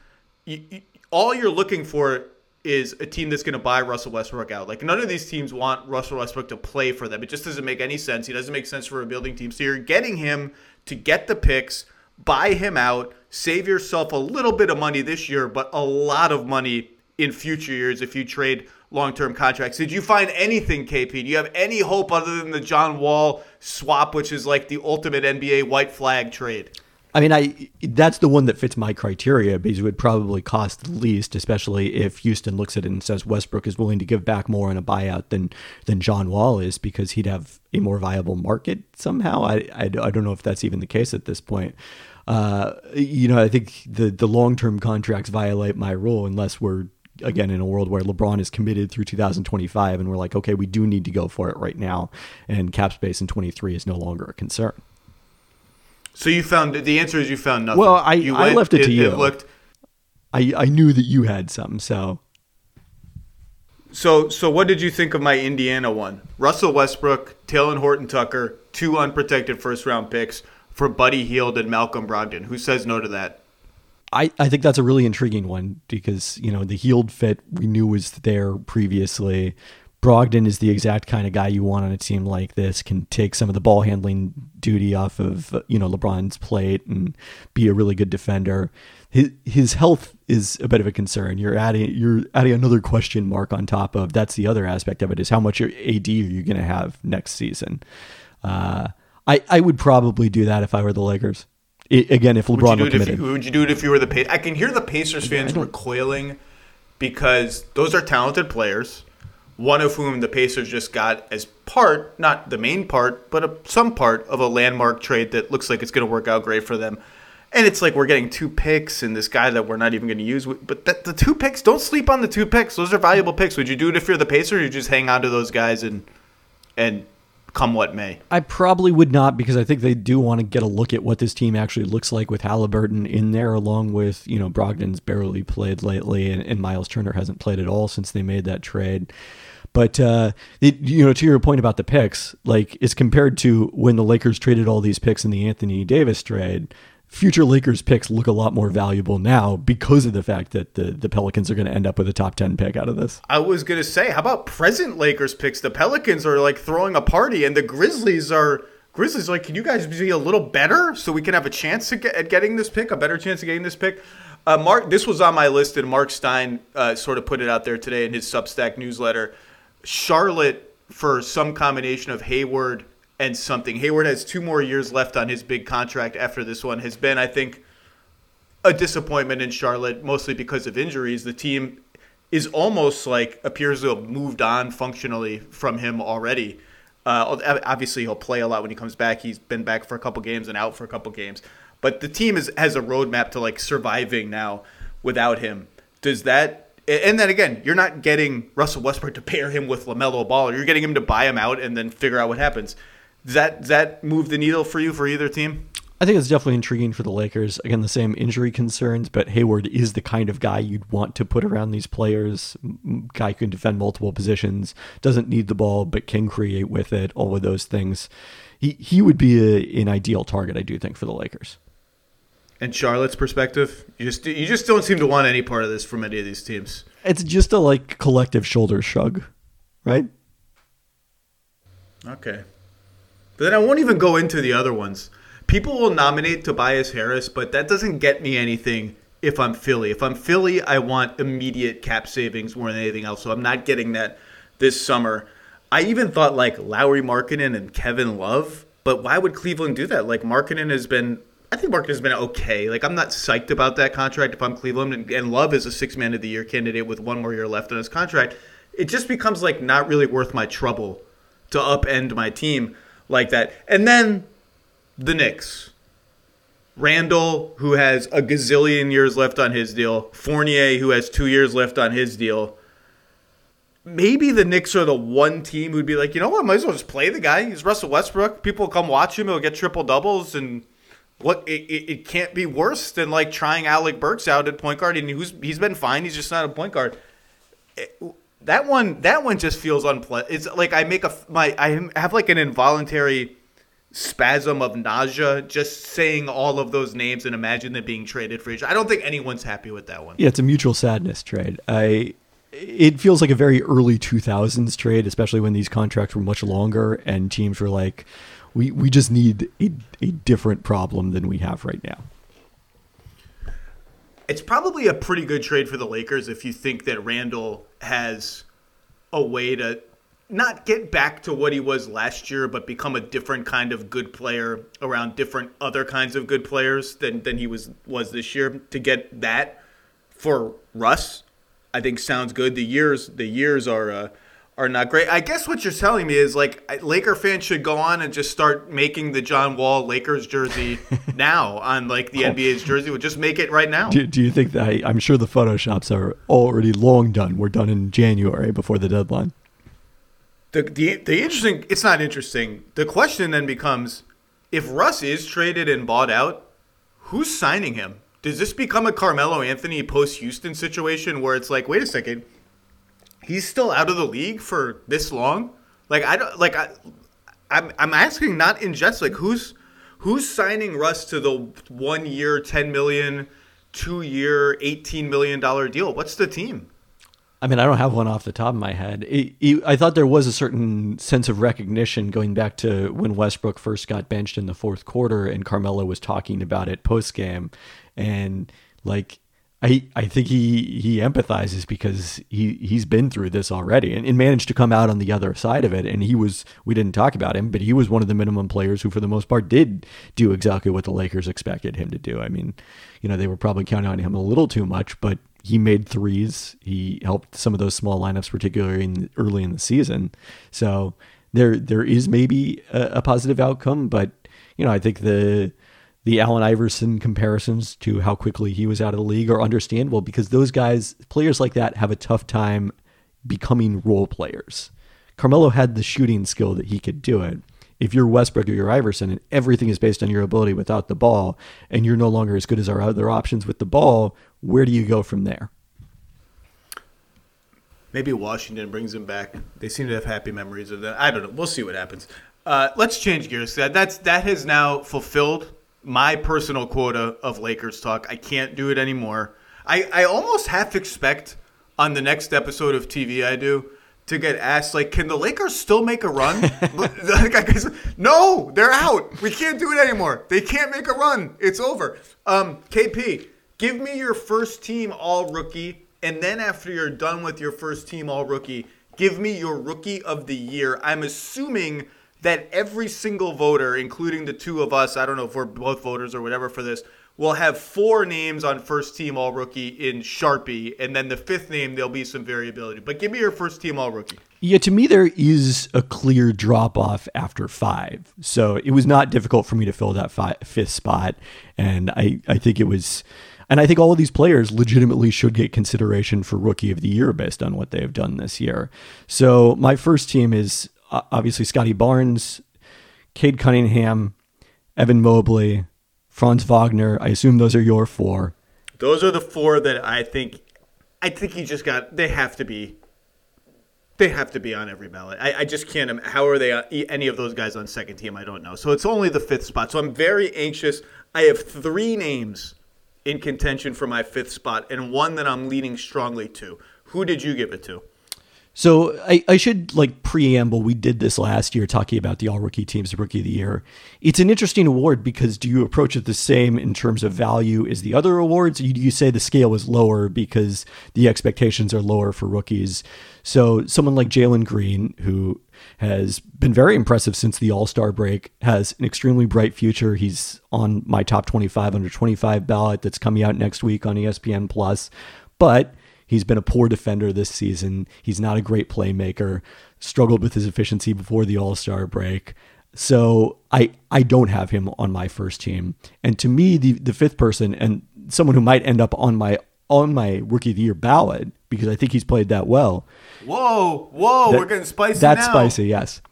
S2: you, you, all you're looking for is a team that's going to buy Russell Westbrook out. Like none of these teams want Russell Westbrook to play for them. It just doesn't make any sense. He doesn't make sense for a building team. So you're getting him to get the picks, buy him out, save yourself a little bit of money this year, but a lot of money in future years if you trade long-term contracts. Did you find anything, KP? Do you have any hope other than the John Wall swap, which is like the ultimate NBA white flag trade?
S4: I mean, I that's the one that fits my criteria because it would probably cost the least, especially if Houston looks at it and says Westbrook is willing to give back more in a buyout than than John Wall is because he'd have a more viable market somehow. I, I, I don't know if that's even the case at this point. Uh, you know, I think the the long term contracts violate my rule unless we're again in a world where LeBron is committed through 2025 and we're like, okay, we do need to go for it right now, and cap space in 23 is no longer a concern.
S2: So you found the answer is you found nothing.
S4: Well, I
S2: you
S4: I went, left it, it to you. It looked, I I knew that you had some, so.
S2: So so what did you think of my Indiana one? Russell Westbrook, Talen Horton Tucker, two unprotected first round picks for Buddy Hield and Malcolm Brogdon. Who says no to that?
S4: I, I think that's a really intriguing one because, you know, the Hield fit we knew was there previously. Brogdon is the exact kind of guy you want on a team like this, can take some of the ball handling duty off of, you know, LeBron's plate and be a really good defender. His, his health is a bit of a concern. You're adding you're adding another question mark on top of that's the other aspect of it is how much AD are you going to have next season? Uh, I, I would probably do that if I were the Lakers. It, again, if LeBron
S2: would
S4: were committed.
S2: You, would you do it if you were the Pacers? I can hear the Pacers fans recoiling because those are talented players, one of whom the Pacers just got as part, not the main part, but a, some part of a landmark trade that looks like it's going to work out great for them. And it's like we're getting two picks and this guy that we're not even going to use. But the two picks, don't sleep on the two picks. Those are valuable picks. Would you do it if you're the Pacers? Or you just hang on to those guys and and come what may.
S4: I probably would not because I think they do want to get a look at what this team actually looks like with Halliburton in there, along with, you know, Brogdon's barely played lately and, and Miles Turner hasn't played at all since they made that trade. But uh, it, you know, to your point about the picks, like it's compared to when the Lakers traded all these picks in the Anthony Davis trade. Future Lakers picks look a lot more valuable now because of the fact that the, the Pelicans are going to end up with a top 10 pick out of this.
S2: I was going to say, how about present Lakers picks? The Pelicans are like throwing a party, and the Grizzlies are Grizzlies like, can you guys be a little better so we can have a chance get, at getting this pick, a better chance of getting this pick? Uh, Mark, this was on my list, and Mark Stein uh, sort of put it out there today in his Substack newsletter. Charlotte for some combination of Hayward and something. Hayward has two more years left on his big contract after this one. Has been, I think, a disappointment in Charlotte, mostly because of injuries. The team is almost like appears to have moved on functionally from him already. Uh, obviously, he'll play a lot when he comes back. He's been back for a couple games and out for a couple games. But the team is, has a roadmap to like surviving now without him. Does that? And then again, you're not getting Russell Westbrook to pair him with Lamelo Ball. You're getting him to buy him out and then figure out what happens. Does that does that move the needle for you for either team?
S4: I think it's definitely intriguing for the Lakers. Again, the same injury concerns, but Hayward is the kind of guy you'd want to put around these players. Guy can defend multiple positions, doesn't need the ball, but can create with it. All of those things. He he would be a, an ideal target, I do think, for the Lakers.
S2: And Charlotte's perspective, you just you just don't seem to want any part of this from any of these teams.
S4: It's just a like collective shoulder shrug, right?
S2: Okay, but then I won't even go into the other ones people will nominate Tobias Harris, but that doesn't get me anything if I'm Philly. If I'm Philly, I want immediate cap savings more than anything else. So I'm not getting that this summer. I even thought like Lauri Markkanen and Kevin Love, but why would Cleveland do that? Like Markkanen has been I think Markkanen has been okay. Like I'm not psyched about that contract if I'm Cleveland and, and Love is a six man of the year candidate with one more year left on his contract. It just becomes like not really worth my trouble to upend my team like that. And then the Knicks. Randle, who has a gazillion years left on his deal. Fournier, who has two years left on his deal. Maybe the Knicks are the one team who'd be like, you know what, might as well just play the guy. He's Russell Westbrook. People come watch him. He'll get triple doubles, and what it, it, it, can't be worse than like trying Alec Burks out at point guard, and who's he's been fine. He's just not a point guard. Eh, it, that one, that one just feels unpleasant. It's like I make a my I have like an involuntary spasm of nausea just saying all of those names and imagine them being traded for each. I don't think anyone's happy with that one.
S4: Yeah, it's a mutual sadness trade. I it feels like a very early 2000s trade, especially when these contracts were much longer and teams were like we we just need a, a different problem than we have right now.
S2: It's probably a pretty good trade for the Lakers if you think that Randle has a way to not get back to what he was last year, but become a different kind of good player around different other kinds of good players than, than he was was this year. To get that for Russ, I think sounds good. The years the years are uh, are not great. I guess what you're telling me is like Laker fans should go on and just start making the John Wall Lakers jersey now on like the. NBA's jersey. Would just make it right now.
S4: Do, do you think that I, I'm sure the photoshops are already long done? We're done in January before the deadline.
S2: The, the the interesting it's not interesting. The question then becomes if Russ is traded and bought out, who's signing him? Does this become a Carmelo Anthony post Houston situation where it's like, wait a second, he's still out of the league for this long? Like I don't like I I'm I'm asking not in jest like who's who's signing Russ to the one year, 10 million, two year, 18 million dollar deal? What's the team?
S4: I mean, I don't have one off the top of my head. It, it, I thought there was a certain sense of recognition going back to when Westbrook first got benched in the fourth quarter, and Carmelo was talking about it post game, and like I I think he he empathizes because he he's been through this already and, and managed to come out on the other side of it. And he was we didn't talk about him, but he was one of the minimum players who, for the most part, did do exactly what the Lakers expected him to do. I mean, you know, they were probably counting on him a little too much, but he made threes. He helped some of those small lineups, particularly in, early in the season. So there there is maybe a, a, positive outcome, but you know I think the the Allen Iverson comparisons to how quickly he was out of the league are understandable because those guys, players like that, have a tough time becoming role players. Carmelo had the shooting skill that he could do it. If you're Westbrook or you're Iverson and everything is based on your ability without the ball, and you're no longer as good as our other options with the ball, where do you go from there?
S2: Maybe Washington brings him back. They seem to have happy memories of that. I don't know. We'll see what happens. Uh, let's change gears. That's that has now fulfilled my personal quota of Lakers talk. I can't do it anymore. I, I almost half expect on the next episode of TV I do to get asked like, can the Lakers still make a run? no, they're out. We can't do it anymore. They can't make a run. It's over. Um, KP, give me your first team all rookie, and then after you're done with your first team all rookie, give me your rookie of the year. I'm assuming that every single voter, including the two of us, I don't know if we're both voters or whatever for this, will have four names on first team all rookie in Sharpie, and then the fifth name there'll be some variability. But give me your first team all rookie.
S4: Yeah, to me there is a clear drop off after five, so it was not difficult for me to fill that five, fifth spot, and I I think it was. And I think all of these players legitimately should get consideration for rookie of the year based on what they have done this year. So my first team is obviously Scottie Barnes, Cade Cunningham, Evan Mobley, Franz Wagner. I assume those are your four.
S2: Those are the four that I think. I think he just got. They have to be. They have to be on every ballot. I, I just can't. How are they? Uh, any of those guys on second team? I don't know. So it's only the fifth spot. So I'm very anxious. I have three names in contention for my fifth spot, and one that I'm leaning strongly to. Who did you give it to?
S4: So I, I should like preamble. We did this last year talking about the all rookie teams, the rookie of the year. It's an interesting award because do you approach it the same in terms of value as the other awards? You, you say the scale is lower because the expectations are lower for rookies. So someone like Jalen Green, who has been very impressive since the All Star break, has an extremely bright future. He's on my top 25 under 25 ballot that's coming out next week on ESPN Plus. But He's been a poor defender this season. He's not a great playmaker. Struggled with his efficiency before the All Star break. So I I don't have him on my first team. And to me, the the fifth person and someone who might end up on my on my rookie of the year ballot because I think he's played that well.
S2: Whoa, whoa, that, we're getting spicy.
S4: That's
S2: now.
S4: spicy, yes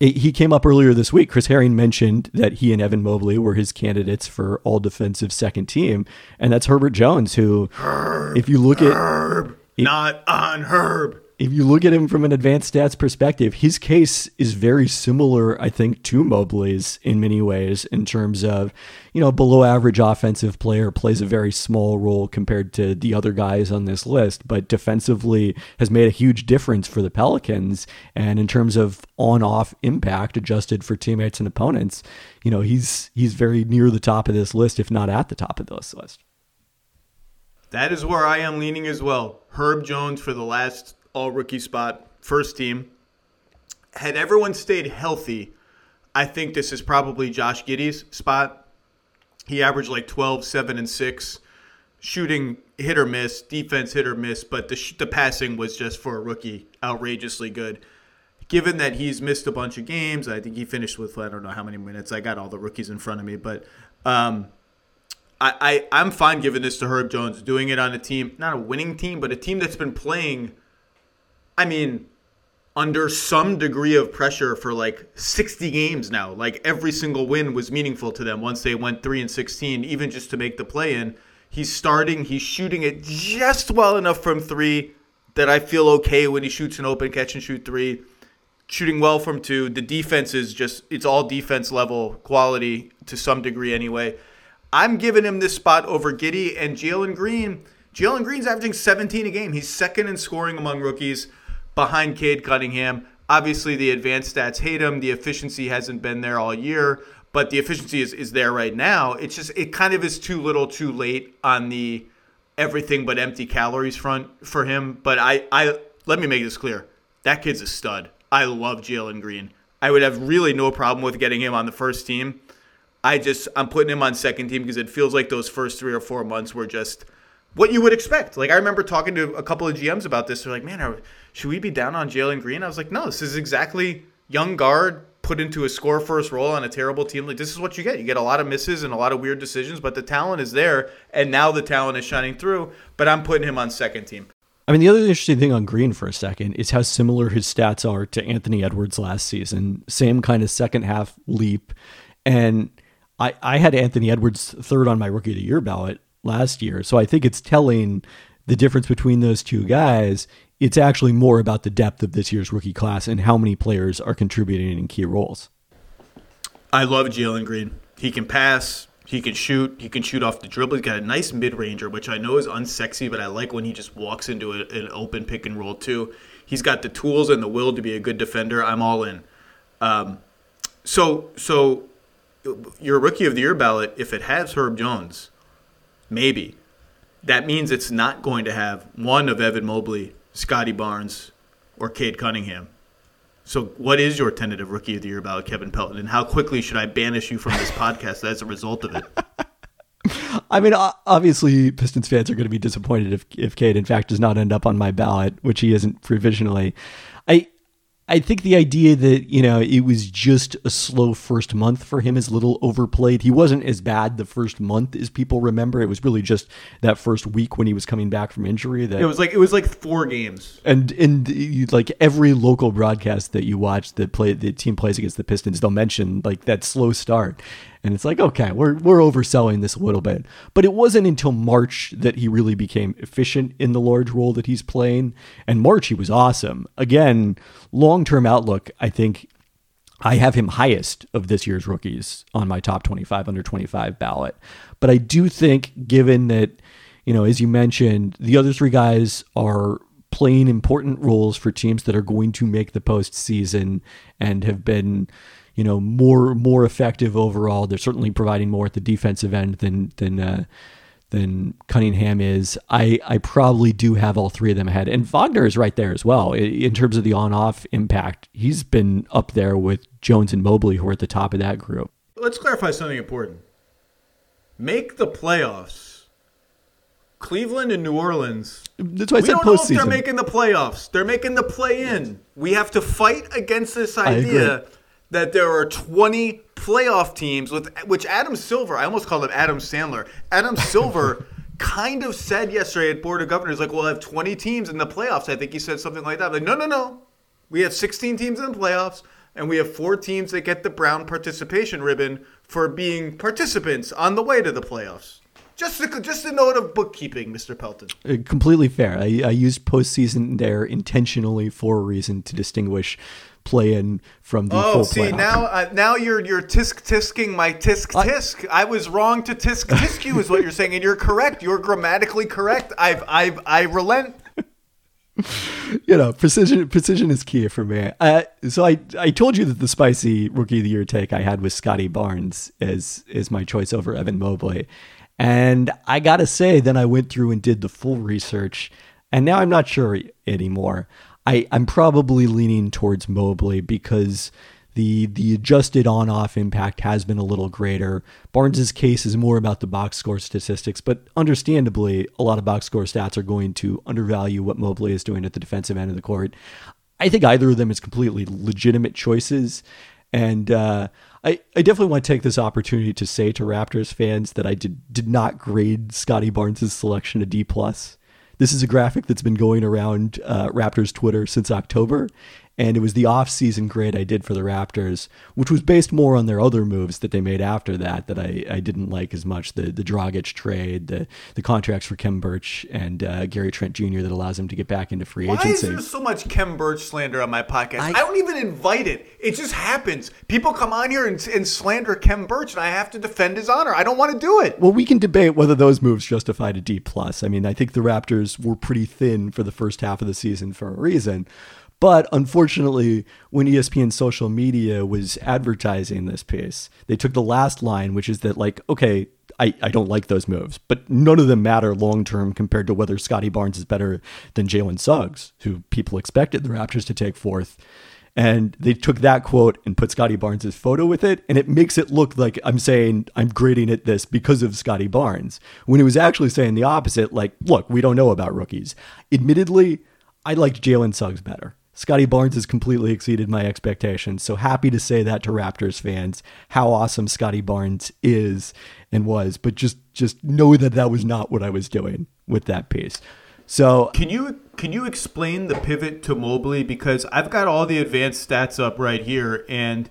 S4: he came up earlier this week. Chris Herring mentioned that he and Evan Mobley were his candidates for all defensive second team, and that's Herbert Jones, who,
S2: Herb,
S4: if you look
S2: at, Herb, not on Herb
S4: if you look at him from an advanced stats perspective, his case is very similar, I think, to Mobley's in many ways in terms of, you know, below average offensive player plays a very small role compared to the other guys on this list, but defensively has made a huge difference for the Pelicans. And in terms of on off impact adjusted for teammates and opponents, you know, he's he's very near the top of this list, if not at the top of this list.
S2: That is where I am leaning as well. Herb Jones for the last all rookie spot, first team. Had everyone stayed healthy, I think this is probably Josh Giddey's spot. He averaged like 12, 7, and 6. Shooting hit or miss, defense hit or miss, but the, sh- the passing was just for a rookie outrageously good. Given that he's missed a bunch of games, I think he finished with I don't know how many minutes. I got all the rookies in front of me, but um, I, I I'm fine giving this to Herb Jones, doing it on a team, not a winning team, but a team that's been playing – I mean, under some degree of pressure for like 60 games now. Like every single win was meaningful to them once they went 3 and 16, even just to make the play in. He's starting, he's shooting it just well enough from 3 that I feel okay when he shoots an open catch and shoot 3. Shooting well from 2. The defense is just it's all defense level quality to some degree anyway. I'm giving him this spot over Giddey and Jalen Green. Jalen Green's averaging 17 a game. He's second in scoring among rookies behind Cade Cunningham. Obviously, the advanced stats hate him. The efficiency hasn't been there all year, but the efficiency is, is there right now. It's just, it kind of is too little too late on the everything but empty calories front for him. But I, I let me make this clear. That kid's a stud. I love Jalen Green. I would have really no problem with getting him on the first team. I just I'm putting him on second team because it feels like those first three or four months were just what you would expect. Like I remember talking to a couple of GMs about this. They're like, "Man, should we be down on Jalen Green?" I was like, "No, this is exactly young guard put into a score first role on a terrible team. Like this is what you get. You get a lot of misses and a lot of weird decisions, but the talent is there, and now the talent is shining through. But I'm putting him on second team.
S4: I mean, the other interesting thing on Green for a second is how similar his stats are to Anthony Edwards last season. Same kind of second half leap, and I I had Anthony Edwards third on my rookie of the year ballot last year. So I think it's telling the difference between those two guys it's actually more about the depth of this year's rookie class and how many players are contributing in key roles.
S2: I love Jalen Green. He can pass. He can shoot. He can shoot off the dribble. He's got a nice mid ranger, which I know is unsexy, but I like when he just walks into a, an open pick and roll too. He's got the tools and the will to be a good defender. I'm all in. Um, so, so your rookie of the year ballot, if it has Herb Jones, maybe that means it's not going to have one of Evan Mobley, Scottie Barnes, or Cade Cunningham. So, what is your tentative rookie of the year about Kevin Pelton, and how quickly should I banish you from this podcast as a result of it?
S4: I mean, obviously, Pistons fans are going to be disappointed if if Cade, in fact, does not end up on my ballot, which he isn't provisionally. I I think the idea that, you know, it was just a slow first month for him is a little overplayed. He wasn't as bad the first month as people remember. It was really just that first week when he was coming back from injury that
S2: It was like it was like 4 games.
S4: And and like every local broadcast that you watch that play the team plays against the Pistons, they'll mention like that slow start. And it's like, okay, we're we're overselling this a little bit. But it wasn't until March that he really became efficient in the large role that he's playing. And March he was awesome. Again, long-term outlook, I think I have him highest of this year's rookies on my top 25 under 25 ballot. But I do think given that you know, as you mentioned, the other three guys are playing important roles for teams that are going to make the postseason and have been you know more more effective overall. They're certainly providing more at the defensive end than than uh, than Cunningham is. I I probably do have all three of them ahead, and Wagner is right there as well in terms of the on off impact. He's been up there with Jones and Mobley, who are at the top of that group.
S2: Let's clarify something important. Make the playoffs. Cleveland and New Orleans.
S4: That's why I
S2: we
S4: said
S2: don't know if
S4: postseason.
S2: they're making the playoffs. They're making the play in. We have to fight against this idea that there are 20 playoff teams with which Adam Silver, I almost called him Adam Sandler. Adam Silver kind of said yesterday at Board of Governors, like, we'll have 20 teams in the playoffs. I think he said something like that. Like, no, no, no. We have 16 teams in the playoffs, and we have four teams that get the Brown participation ribbon for being participants on the way to the playoffs. Just a, just a note of bookkeeping, Mr. Pelton.
S4: Uh, completely fair. I, I used postseason there intentionally for a reason to distinguish play-in from the
S2: oh,
S4: full
S2: see now uh, now you're you're tisk tisking my tisk tisk. I, I was wrong to tisk tisk you is what you're saying, and you're correct. You're grammatically correct. I've I've I relent.
S4: you know, precision precision is key for me. Uh, so I I told you that the spicy rookie of the year take I had with Scottie Barnes as is my choice over Evan Mobley. And I got to say, then I went through and did the full research, and now I'm not sure anymore. I, I'm probably leaning towards Mobley because the the adjusted on off impact has been a little greater. Barnes's case is more about the box score statistics, but understandably, a lot of box score stats are going to undervalue what Mobley is doing at the defensive end of the court. I think either of them is completely legitimate choices, and uh, I, I definitely want to take this opportunity to say to Raptors fans that I did did not grade Scottie Barnes' selection a D plus. This is a graphic that's been going around uh, Raptors Twitter since October, and it was the off-season grade I did for the Raptors, which was based more on their other moves that they made after that that I, I didn't like as much. The the Dragic trade, the the contracts for Khem Birch and uh, Gary Trent Jr. that allows him to get back into free
S2: Why
S4: agency.
S2: is there so much Khem Birch slander on my podcast? I,
S4: I-
S2: don't even invite it. It just happens. People come on here and, and slander Khem Birch, and I have to defend his honor. I don't want to do it.
S4: Well, we can debate whether those moves justified a D plus. I mean, I think the Raptors were pretty thin for the first half of the season for a reason. But unfortunately, when ESPN social media was advertising this piece, they took the last line, which is that, like, okay, I, I don't like those moves, but none of them matter long term compared to whether Scottie Barnes is better than Jalen Suggs, who people expected the Raptors to take fourth. And they took that quote and put Scottie Barnes' photo with it, and it makes it look like I'm saying I'm grading it this because of Scottie Barnes, when it was actually saying the opposite. Like, look, we don't know about rookies. Admittedly, I liked Jalen Suggs better. Scottie Barnes has completely exceeded my expectations. So happy to say that to Raptors fans, how awesome Scottie Barnes is and was. But just just know that that was not what I was doing with that piece. So
S2: Can you can you explain the pivot to Mobley because I've got all the advanced stats up right here and,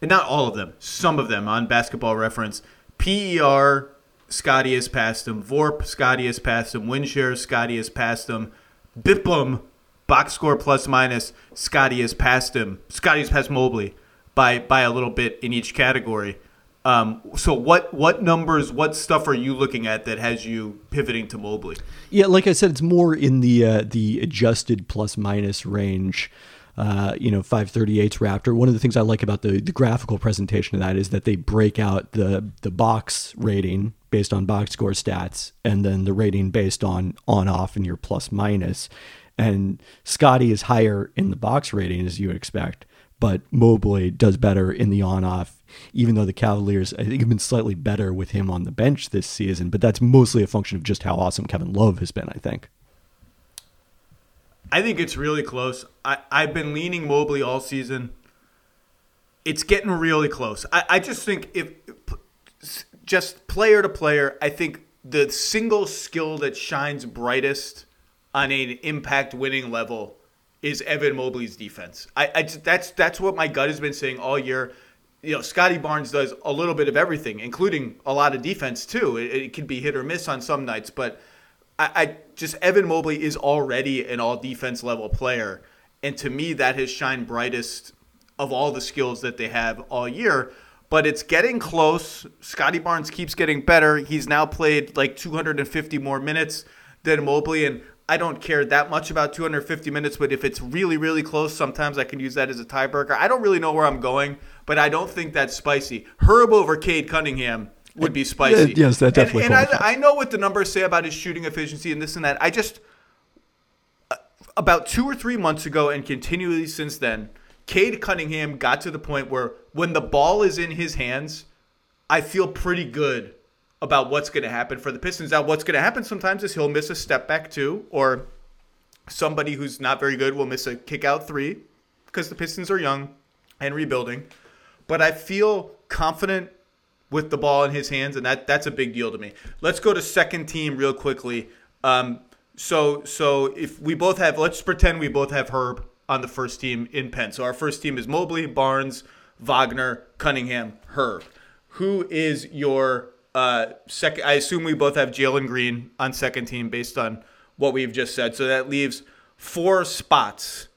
S2: and not all of them, some of them on Basketball Reference. PER, Scottie has passed him. VORP, Scottie has passed him. Win share, Scottie has passed him. BIPM, box score plus minus, Scottie has passed him. Scottie's passed Mobley by by a little bit in each category. Um, so what what numbers, what stuff are you looking at that has you pivoting to Mobley?
S4: Yeah, like I said, it's more in the uh, the adjusted plus minus range. Uh, you know, 538's Raptor. One of the things I like about the, the graphical presentation of that is that they break out the the box rating based on box score stats, and then the rating based on on off and your plus minus. And Scottie is higher in the box rating as you would expect, but Mobley does better in the on off, even though the Cavaliers, I think, have been slightly better with him on the bench this season. But that's mostly a function of just how awesome Kevin Love has been, I think.
S2: I think it's really close. I, I've been leaning Mobley all season. It's getting really close. I, I just think if just player to player, I think the single skill that shines brightest on an impact winning level is Evan Mobley's defense. I, I that's that's what my gut has been saying all year. You know, Scottie Barnes does a little bit of everything, including a lot of defense too. It, it can be hit or miss on some nights, but I, I just Evan Mobley is already an all defense level player, and to me that has shined brightest of all the skills that they have all year. But it's getting close. Scottie Barnes keeps getting better. He's now played like 250 more minutes than Mobley, and I don't care that much about 250 minutes, but if it's really, really close, sometimes I can use that as a tiebreaker. I don't really know where I'm going, but I don't think that's spicy. Herb over Cade Cunningham would be spicy.
S4: Yeah, yes, that definitely.
S2: And, and I, I, know what the numbers say about his shooting efficiency and this and that. I just uh, about two or three months ago, and continually since then, Cade Cunningham got to the point where when the ball is in his hands, I feel pretty good about what's going to happen for the Pistons. Now, what's going to happen sometimes is he'll miss a step back two, or somebody who's not very good will miss a kick out three because the Pistons are young and rebuilding. But I feel confident with the ball in his hands, and that that's a big deal to me. Let's go to second team real quickly. Um, so so if we both have, let's pretend we both have Herb on the first team in pen. So our first team is Mobley, Barnes, Wagner, Cunningham, Herb. Who is your uh, second, I assume we both have Jalen Green on second team based on what we've just said. So that leaves four spots.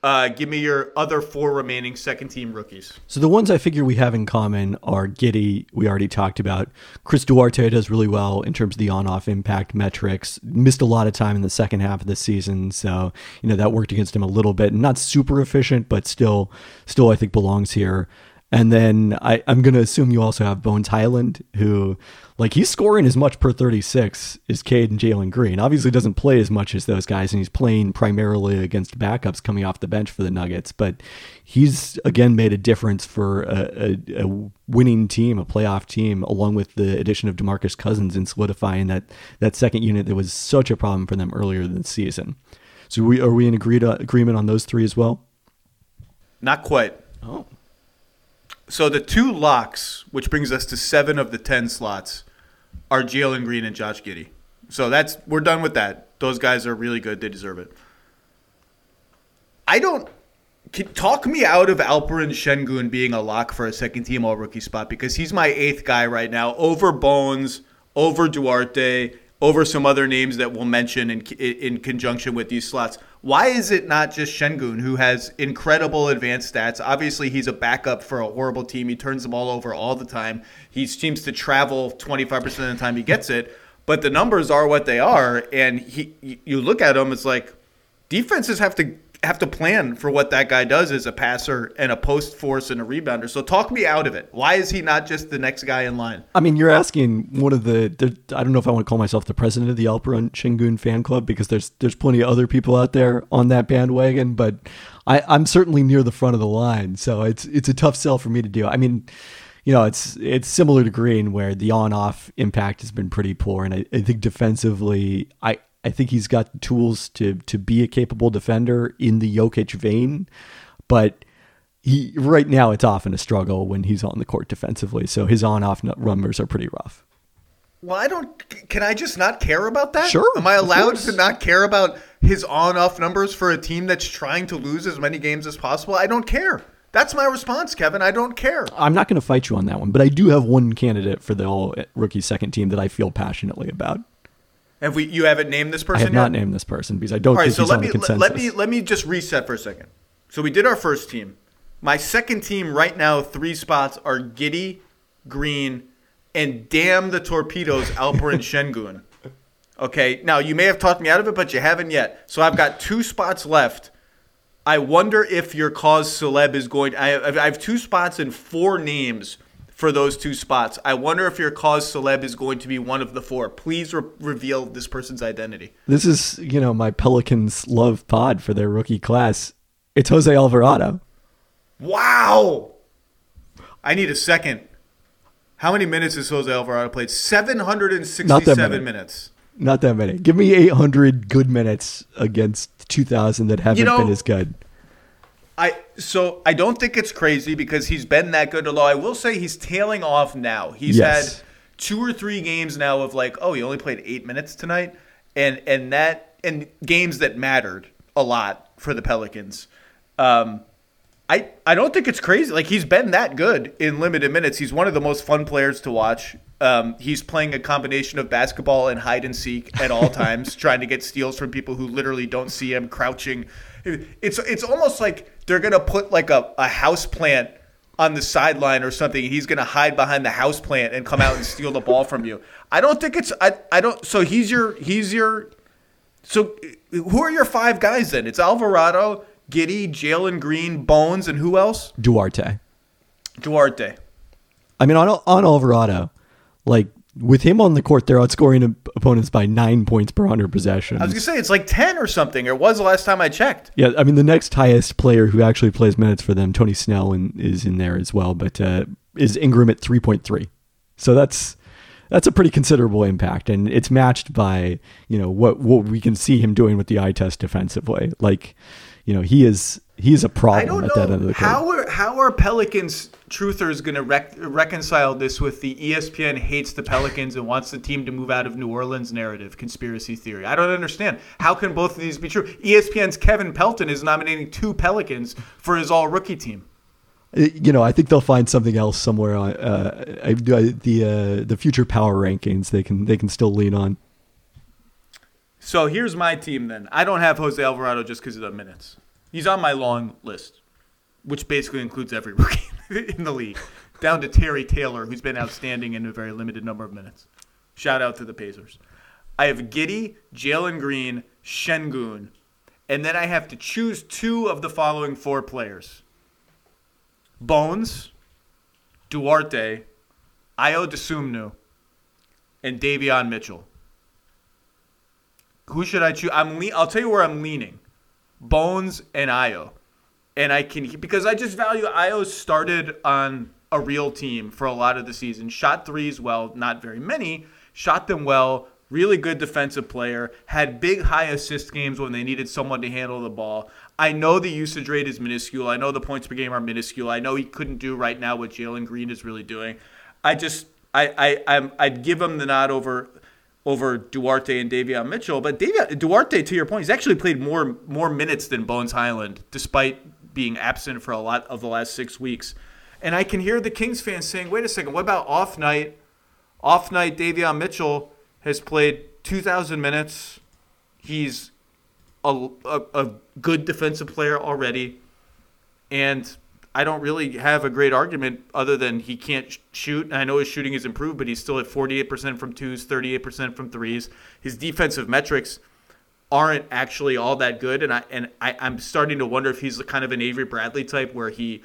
S2: Uh, give me your other four remaining second team rookies.
S4: So the ones I figure we have in common are Giddey, we already talked about. Chris Duarte does really well in terms of the on off impact metrics. Missed a lot of time in the second half of the season, so you know that worked against him a little bit. Not super efficient, but still still I think belongs here. And then I, I'm going to assume you also have Bones Hyland, who, like, he's scoring as much per 36 as Cade and Jalen Green. Obviously, doesn't play as much as those guys, and he's playing primarily against backups coming off the bench for the Nuggets. But he's, again, made a difference for a, a, a winning team, a playoff team, along with the addition of Demarcus Cousins and solidifying that, that second unit that was such a problem for them earlier in the season. So, we, are we in agreed, uh, agreement on those three as well?
S2: Not quite.
S4: Oh.
S2: So the two locks, which brings us to seven of the ten slots, are Jalen Green and Josh Giddey. So that's we're done with that. Those guys are really good. They deserve it. I don't talk me out of Alperen Sengun being a lock for a second team all rookie spot because he's my eighth guy right now over Bones, over Duarte, over some other names that we'll mention in in conjunction with these slots. Why is it not just Sengun, who has incredible advanced stats? Obviously, he's a backup for a horrible team. He turns the ball over all the time. He seems to travel 25% of the time he gets it, but the numbers are what they are. And he, you look at him, it's like defenses have to have to plan for what that guy does as a passer and a post force and a rebounder. So talk me out of it. Why is he not just the next guy in line?
S4: I mean, you're asking one of the, the I don't know if I want to call myself the president of the Alperen Sengun fan club because there's there's plenty of other people out there on that bandwagon, but I, I'm certainly near the front of the line. So it's it's a tough sell for me to do. I mean, you know, it's it's similar to Green where the on off impact has been pretty poor, and I, I think defensively, I I think he's got the tools to to be a capable defender in the Jokic vein, but he right now it's often a struggle when he's on the court defensively. So his on-off numbers are pretty rough.
S2: Well, I don't. Can I just not care about that?
S4: Sure.
S2: Am I allowed to not care about his on-off numbers for a team that's trying to lose as many games as possible? I don't care. That's my response, Kevin. I don't care.
S4: I'm not going to fight you on that one, but I do have one candidate for the all eh, rookie second team that I feel passionately about.
S2: Have we? You haven't named this person.
S4: I have not
S2: yet?
S4: named this person because I don't
S2: All right,
S4: think
S2: so let me let me let me just reset for a second. So we did our first team. My second team right now, three spots are Giddey, Green, and damn the torpedoes, Alperen Sengun. Okay, now you may have talked me out of it, but you haven't yet. So I've got two spots left. I wonder if your cause celeb is going. I have, I have two spots and four names for those two spots. I wonder if your cause celeb is going to be one of the four. Please re- reveal this person's identity.
S4: This is, you know, my Pelicans love pod for their rookie class. It's Jose Alvarado.
S2: Wow. I need a second. How many minutes has Jose Alvarado played?
S4: Not
S2: 767
S4: that many.
S2: minutes.
S4: Not that many. Give me 800 good minutes against 2,000 that haven't
S2: You know-
S4: been as good.
S2: I so I don't think it's crazy because he's been that good. Although I will say he's tailing off now. He's
S4: Yes.
S2: had two or three games now of like, oh, he only played eight minutes tonight, and and that and games that mattered a lot for the Pelicans. Um, I I don't think it's crazy. Like he's been that good in limited minutes. He's one of the most fun players to watch. Um, he's playing a combination of basketball and hide and seek at all times, trying to get steals from people who literally don't see him crouching. It's it's almost like they're gonna put like a, a house plant on the sideline or something. and He's gonna hide behind the house plant and come out and steal the ball from you. I don't think it's I, I don't. So he's your he's your so, who are your five guys then? It's Alvarado, Giddey, Jalen Green, Bones, and who else?
S4: Duarte.
S2: Duarte.
S4: I mean, on, on Alvarado, like with him on the court, they're outscoring opponents by nine points per 100 possessions.
S2: I was gonna say it's like ten or something. It was the last time I checked.
S4: Yeah, I mean the next highest player who actually plays minutes for them, Tony Snell, in, is in there as well, but uh, is Ingram at three point three. So that's that's a pretty considerable impact, and it's matched by you know what what we can see him doing with the eye test defensively. Like, you know, he is he is a
S2: I
S4: problem
S2: don't
S4: at that end of
S2: know
S4: the court.
S2: how are how are Pelicans truthers gonna rec- reconcile this with the ESPN hates the Pelicans and wants the team to move out of New Orleans narrative conspiracy theory? I don't understand. How can both of these be true? ESPN's Kevin Pelton is nominating two Pelicans for his All Rookie team.
S4: Uh, you know, I think they'll find something else somewhere on uh, I, I, the uh, the future power rankings. They can they can still lean on.
S2: So here's my team then. I don't have Jose Alvarado just because of the minutes. He's on my long list, which basically includes every rookie in the league, down to Terry Taylor, who's been outstanding in a very limited number of minutes. Shout out to the Pacers. I have Giddey, Jalen Green, Sengun, and then I have to choose two of the following four players Bones, Duarte, Ayo Dosunmu, and Davion Mitchell. Who should I choose? I'm le- I'll tell you where I'm leaning. Bones and Ayo. And I can because I just value Ayo started on a real team for a lot of the season. Shot threes well, not very many. Shot them well. Really good defensive player. Had big high assist games when they needed someone to handle the ball. I know the usage rate is minuscule. I know the points per game are minuscule. I know he couldn't do right now what Jalen Green is really doing. I just I I I'm, I'd give him the nod over over Duarte and Davion Mitchell. But Davion, Duarte, to your point, he's actually played more more minutes than Bones Hyland, despite being absent for a lot of the last six weeks. And I can hear the Kings fans saying, "Wait a second, what about off night? Off night, Davion Mitchell has played 2,000 minutes. He's a, a, a good defensive player already, and." I don't really have a great argument other than he can't sh- shoot. I know his shooting has improved, but he's still at 48% from twos, 38% from threes. His defensive metrics aren't actually all that good, and I and I, I'm starting to wonder if he's the kind of an Avery Bradley type where he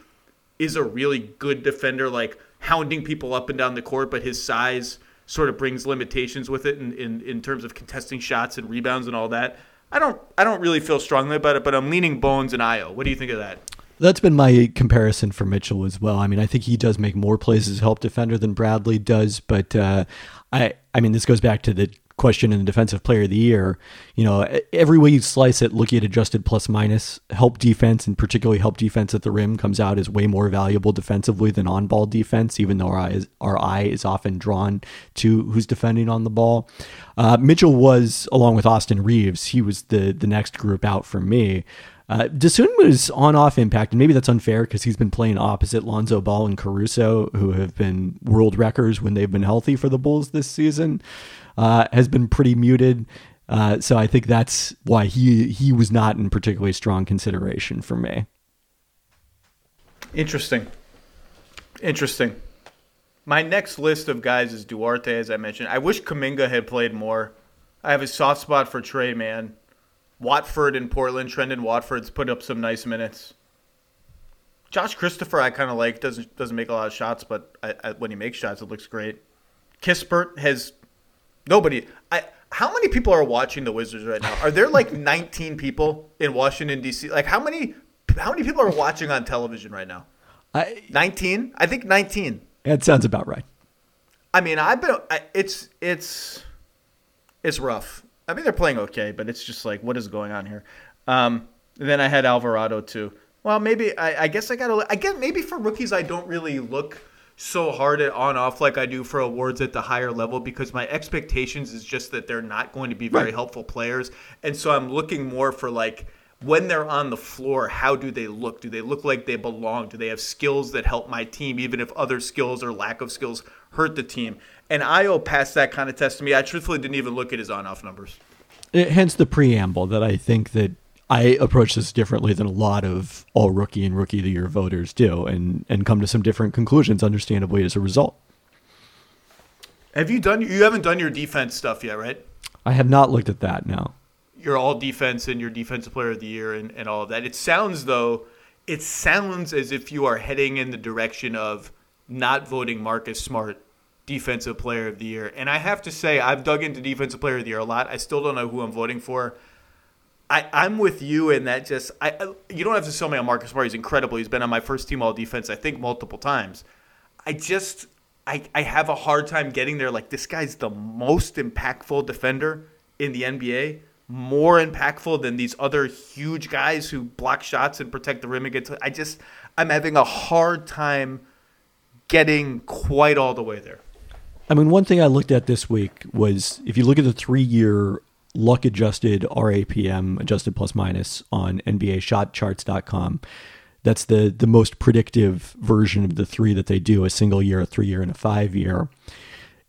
S2: is a really good defender, like hounding people up and down the court, but his size sort of brings limitations with it in, in, in terms of contesting shots and rebounds and all that. I don't I don't really feel strongly about it, but I'm leaning Bones and Ayo. What do you think of that?
S4: That's been my comparison for Mitchell as well. I mean, I think he does make more plays as help defender than Bradley does, but uh, I, I mean, this goes back to the question in the defensive player of the year. You know, every way you slice it, looking at adjusted plus minus, help defense and particularly help defense at the rim comes out as way more valuable defensively than on ball defense, even though our eye is, our eye is often drawn to who's defending on the ball. Uh, Mitchell was, along with Austin Reaves, he was the the next group out for me. Uh, Dosunmu's on-off impact, and maybe that's unfair because he's been playing opposite Lonzo Ball and Caruso, who have been world records when they've been healthy for the Bulls this season, uh, has been pretty muted. Uh, so I think that's why he he was not in particularly strong consideration for me.
S2: Interesting. Interesting. My next list of guys is Duarte, as I mentioned. I wish Kuminga had played more. I have a soft spot for Trey, man. Watford in Portland. Trendon Watford's put up some nice minutes. Josh Christopher, I kind of like. Doesn't doesn't make a lot of shots, but I, I, when he makes shots, it looks great. Kispert has nobody. I how many people are watching the Wizards right now? Are there like 19 people in Washington D.C.? Like how many how many people are watching on television right now? I, 19? I think 19.
S4: That sounds about right.
S2: I mean, I've been. I, it's it's it's rough. I mean, they're playing okay, but it's just like, what is going on here? Um, then I had Alvarado too. Well, maybe I, I guess I got to. I guess maybe for rookies, I don't really look so hard at on off like I do for awards at the higher level because my expectations is just that they're not going to be very right. helpful players, and so I'm looking more for like when they're on the floor, how do they look? Do they look like they belong? Do they have skills that help my team, even if other skills or lack of skills hurt the team? And Ayo passed that kind of test to me. I truthfully didn't even look at his on-off numbers.
S4: It, hence the preamble that I think that I approach this differently than a lot of all rookie and rookie of the year voters do, and and come to some different conclusions, understandably as a result.
S2: Have you done? You haven't done your defense stuff yet, right?
S4: I have not looked at that. now
S2: your all defense and your defensive player of the year and, and all of that. It sounds though, it sounds as if you are heading in the direction of not voting Marcus Smart defensive player of the year. And I have to say, I've dug into defensive player of the year a lot. I still don't know who I'm voting for. I, I'm with you in that just I you don't have to sell me on Marcus Smart. He's incredible. He's been on my first team all defense, I think, multiple times. I just I, I have a hard time getting there. Like this guy's the most impactful defender in the NBA more impactful than these other huge guys who block shots and protect the rim against. I just I'm having a hard time getting quite all the way there.
S4: I mean, one thing I looked at this week was if you look at the three-year luck adjusted RAPM adjusted plus minus on NBA NBAShotCharts.com. That's the the most predictive version of the three that they do: a single year, a three year, and a five year.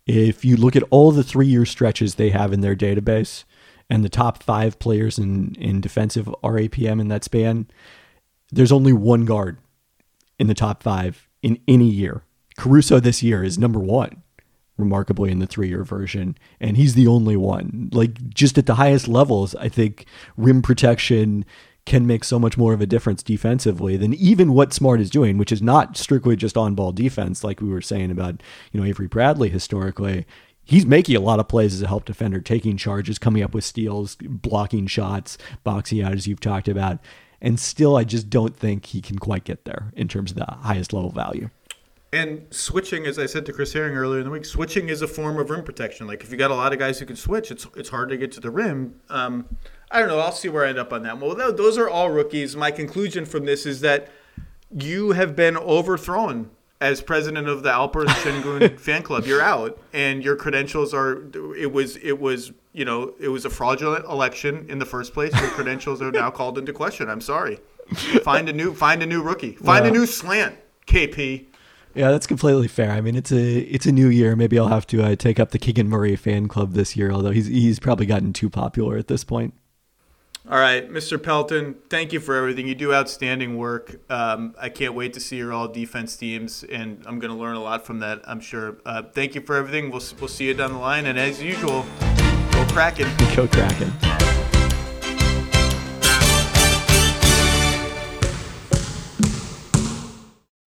S4: If you look at all the three year stretches they have in their database, and the top five players in, in defensive RAPM in that span, there's only one guard in the top five in any year. Caruso this year is number one, remarkably, in the three year version. And he's the only one. Like, just at the highest levels, I think rim protection can make so much more of a difference defensively than even what Smart is doing, which is not strictly just on ball defense, like we were saying about, you know, Avery Bradley historically he's making a lot of plays as a help defender, taking charges, coming up with steals, blocking shots, boxing out, as you've talked about. And still, I just don't think he can quite get there in terms of the highest level value.
S2: And switching, as I said to Chris Herring earlier in the week, switching is a form of rim protection. Like if you got a lot of guys who can switch, it's it's hard to get to the rim. Um, I don't know. I'll see where I end up on that. Well, those are all rookies. My conclusion from this is that you have been overthrown as president of the Alper Sengun fan club, you're out, and your credentials are. It was it was you know it was a fraudulent election in the first place. Your credentials are now called into question. I'm sorry. Find a new find a new rookie. Find a new slant. KP.
S4: Yeah, that's completely fair. I mean, it's a it's a new year. Maybe I'll have to uh, take up the Keegan Murray fan club this year. Although he's he's probably gotten too popular at this point.
S2: All right, Mr. Pelton, thank you for everything. You do outstanding work. Um, I can't wait to see your all defense teams, and I'm going to learn a lot from that, I'm sure. Uh, thank you for everything. We'll, we'll see you down the line. And as usual, go Kraken.
S4: Go Kraken.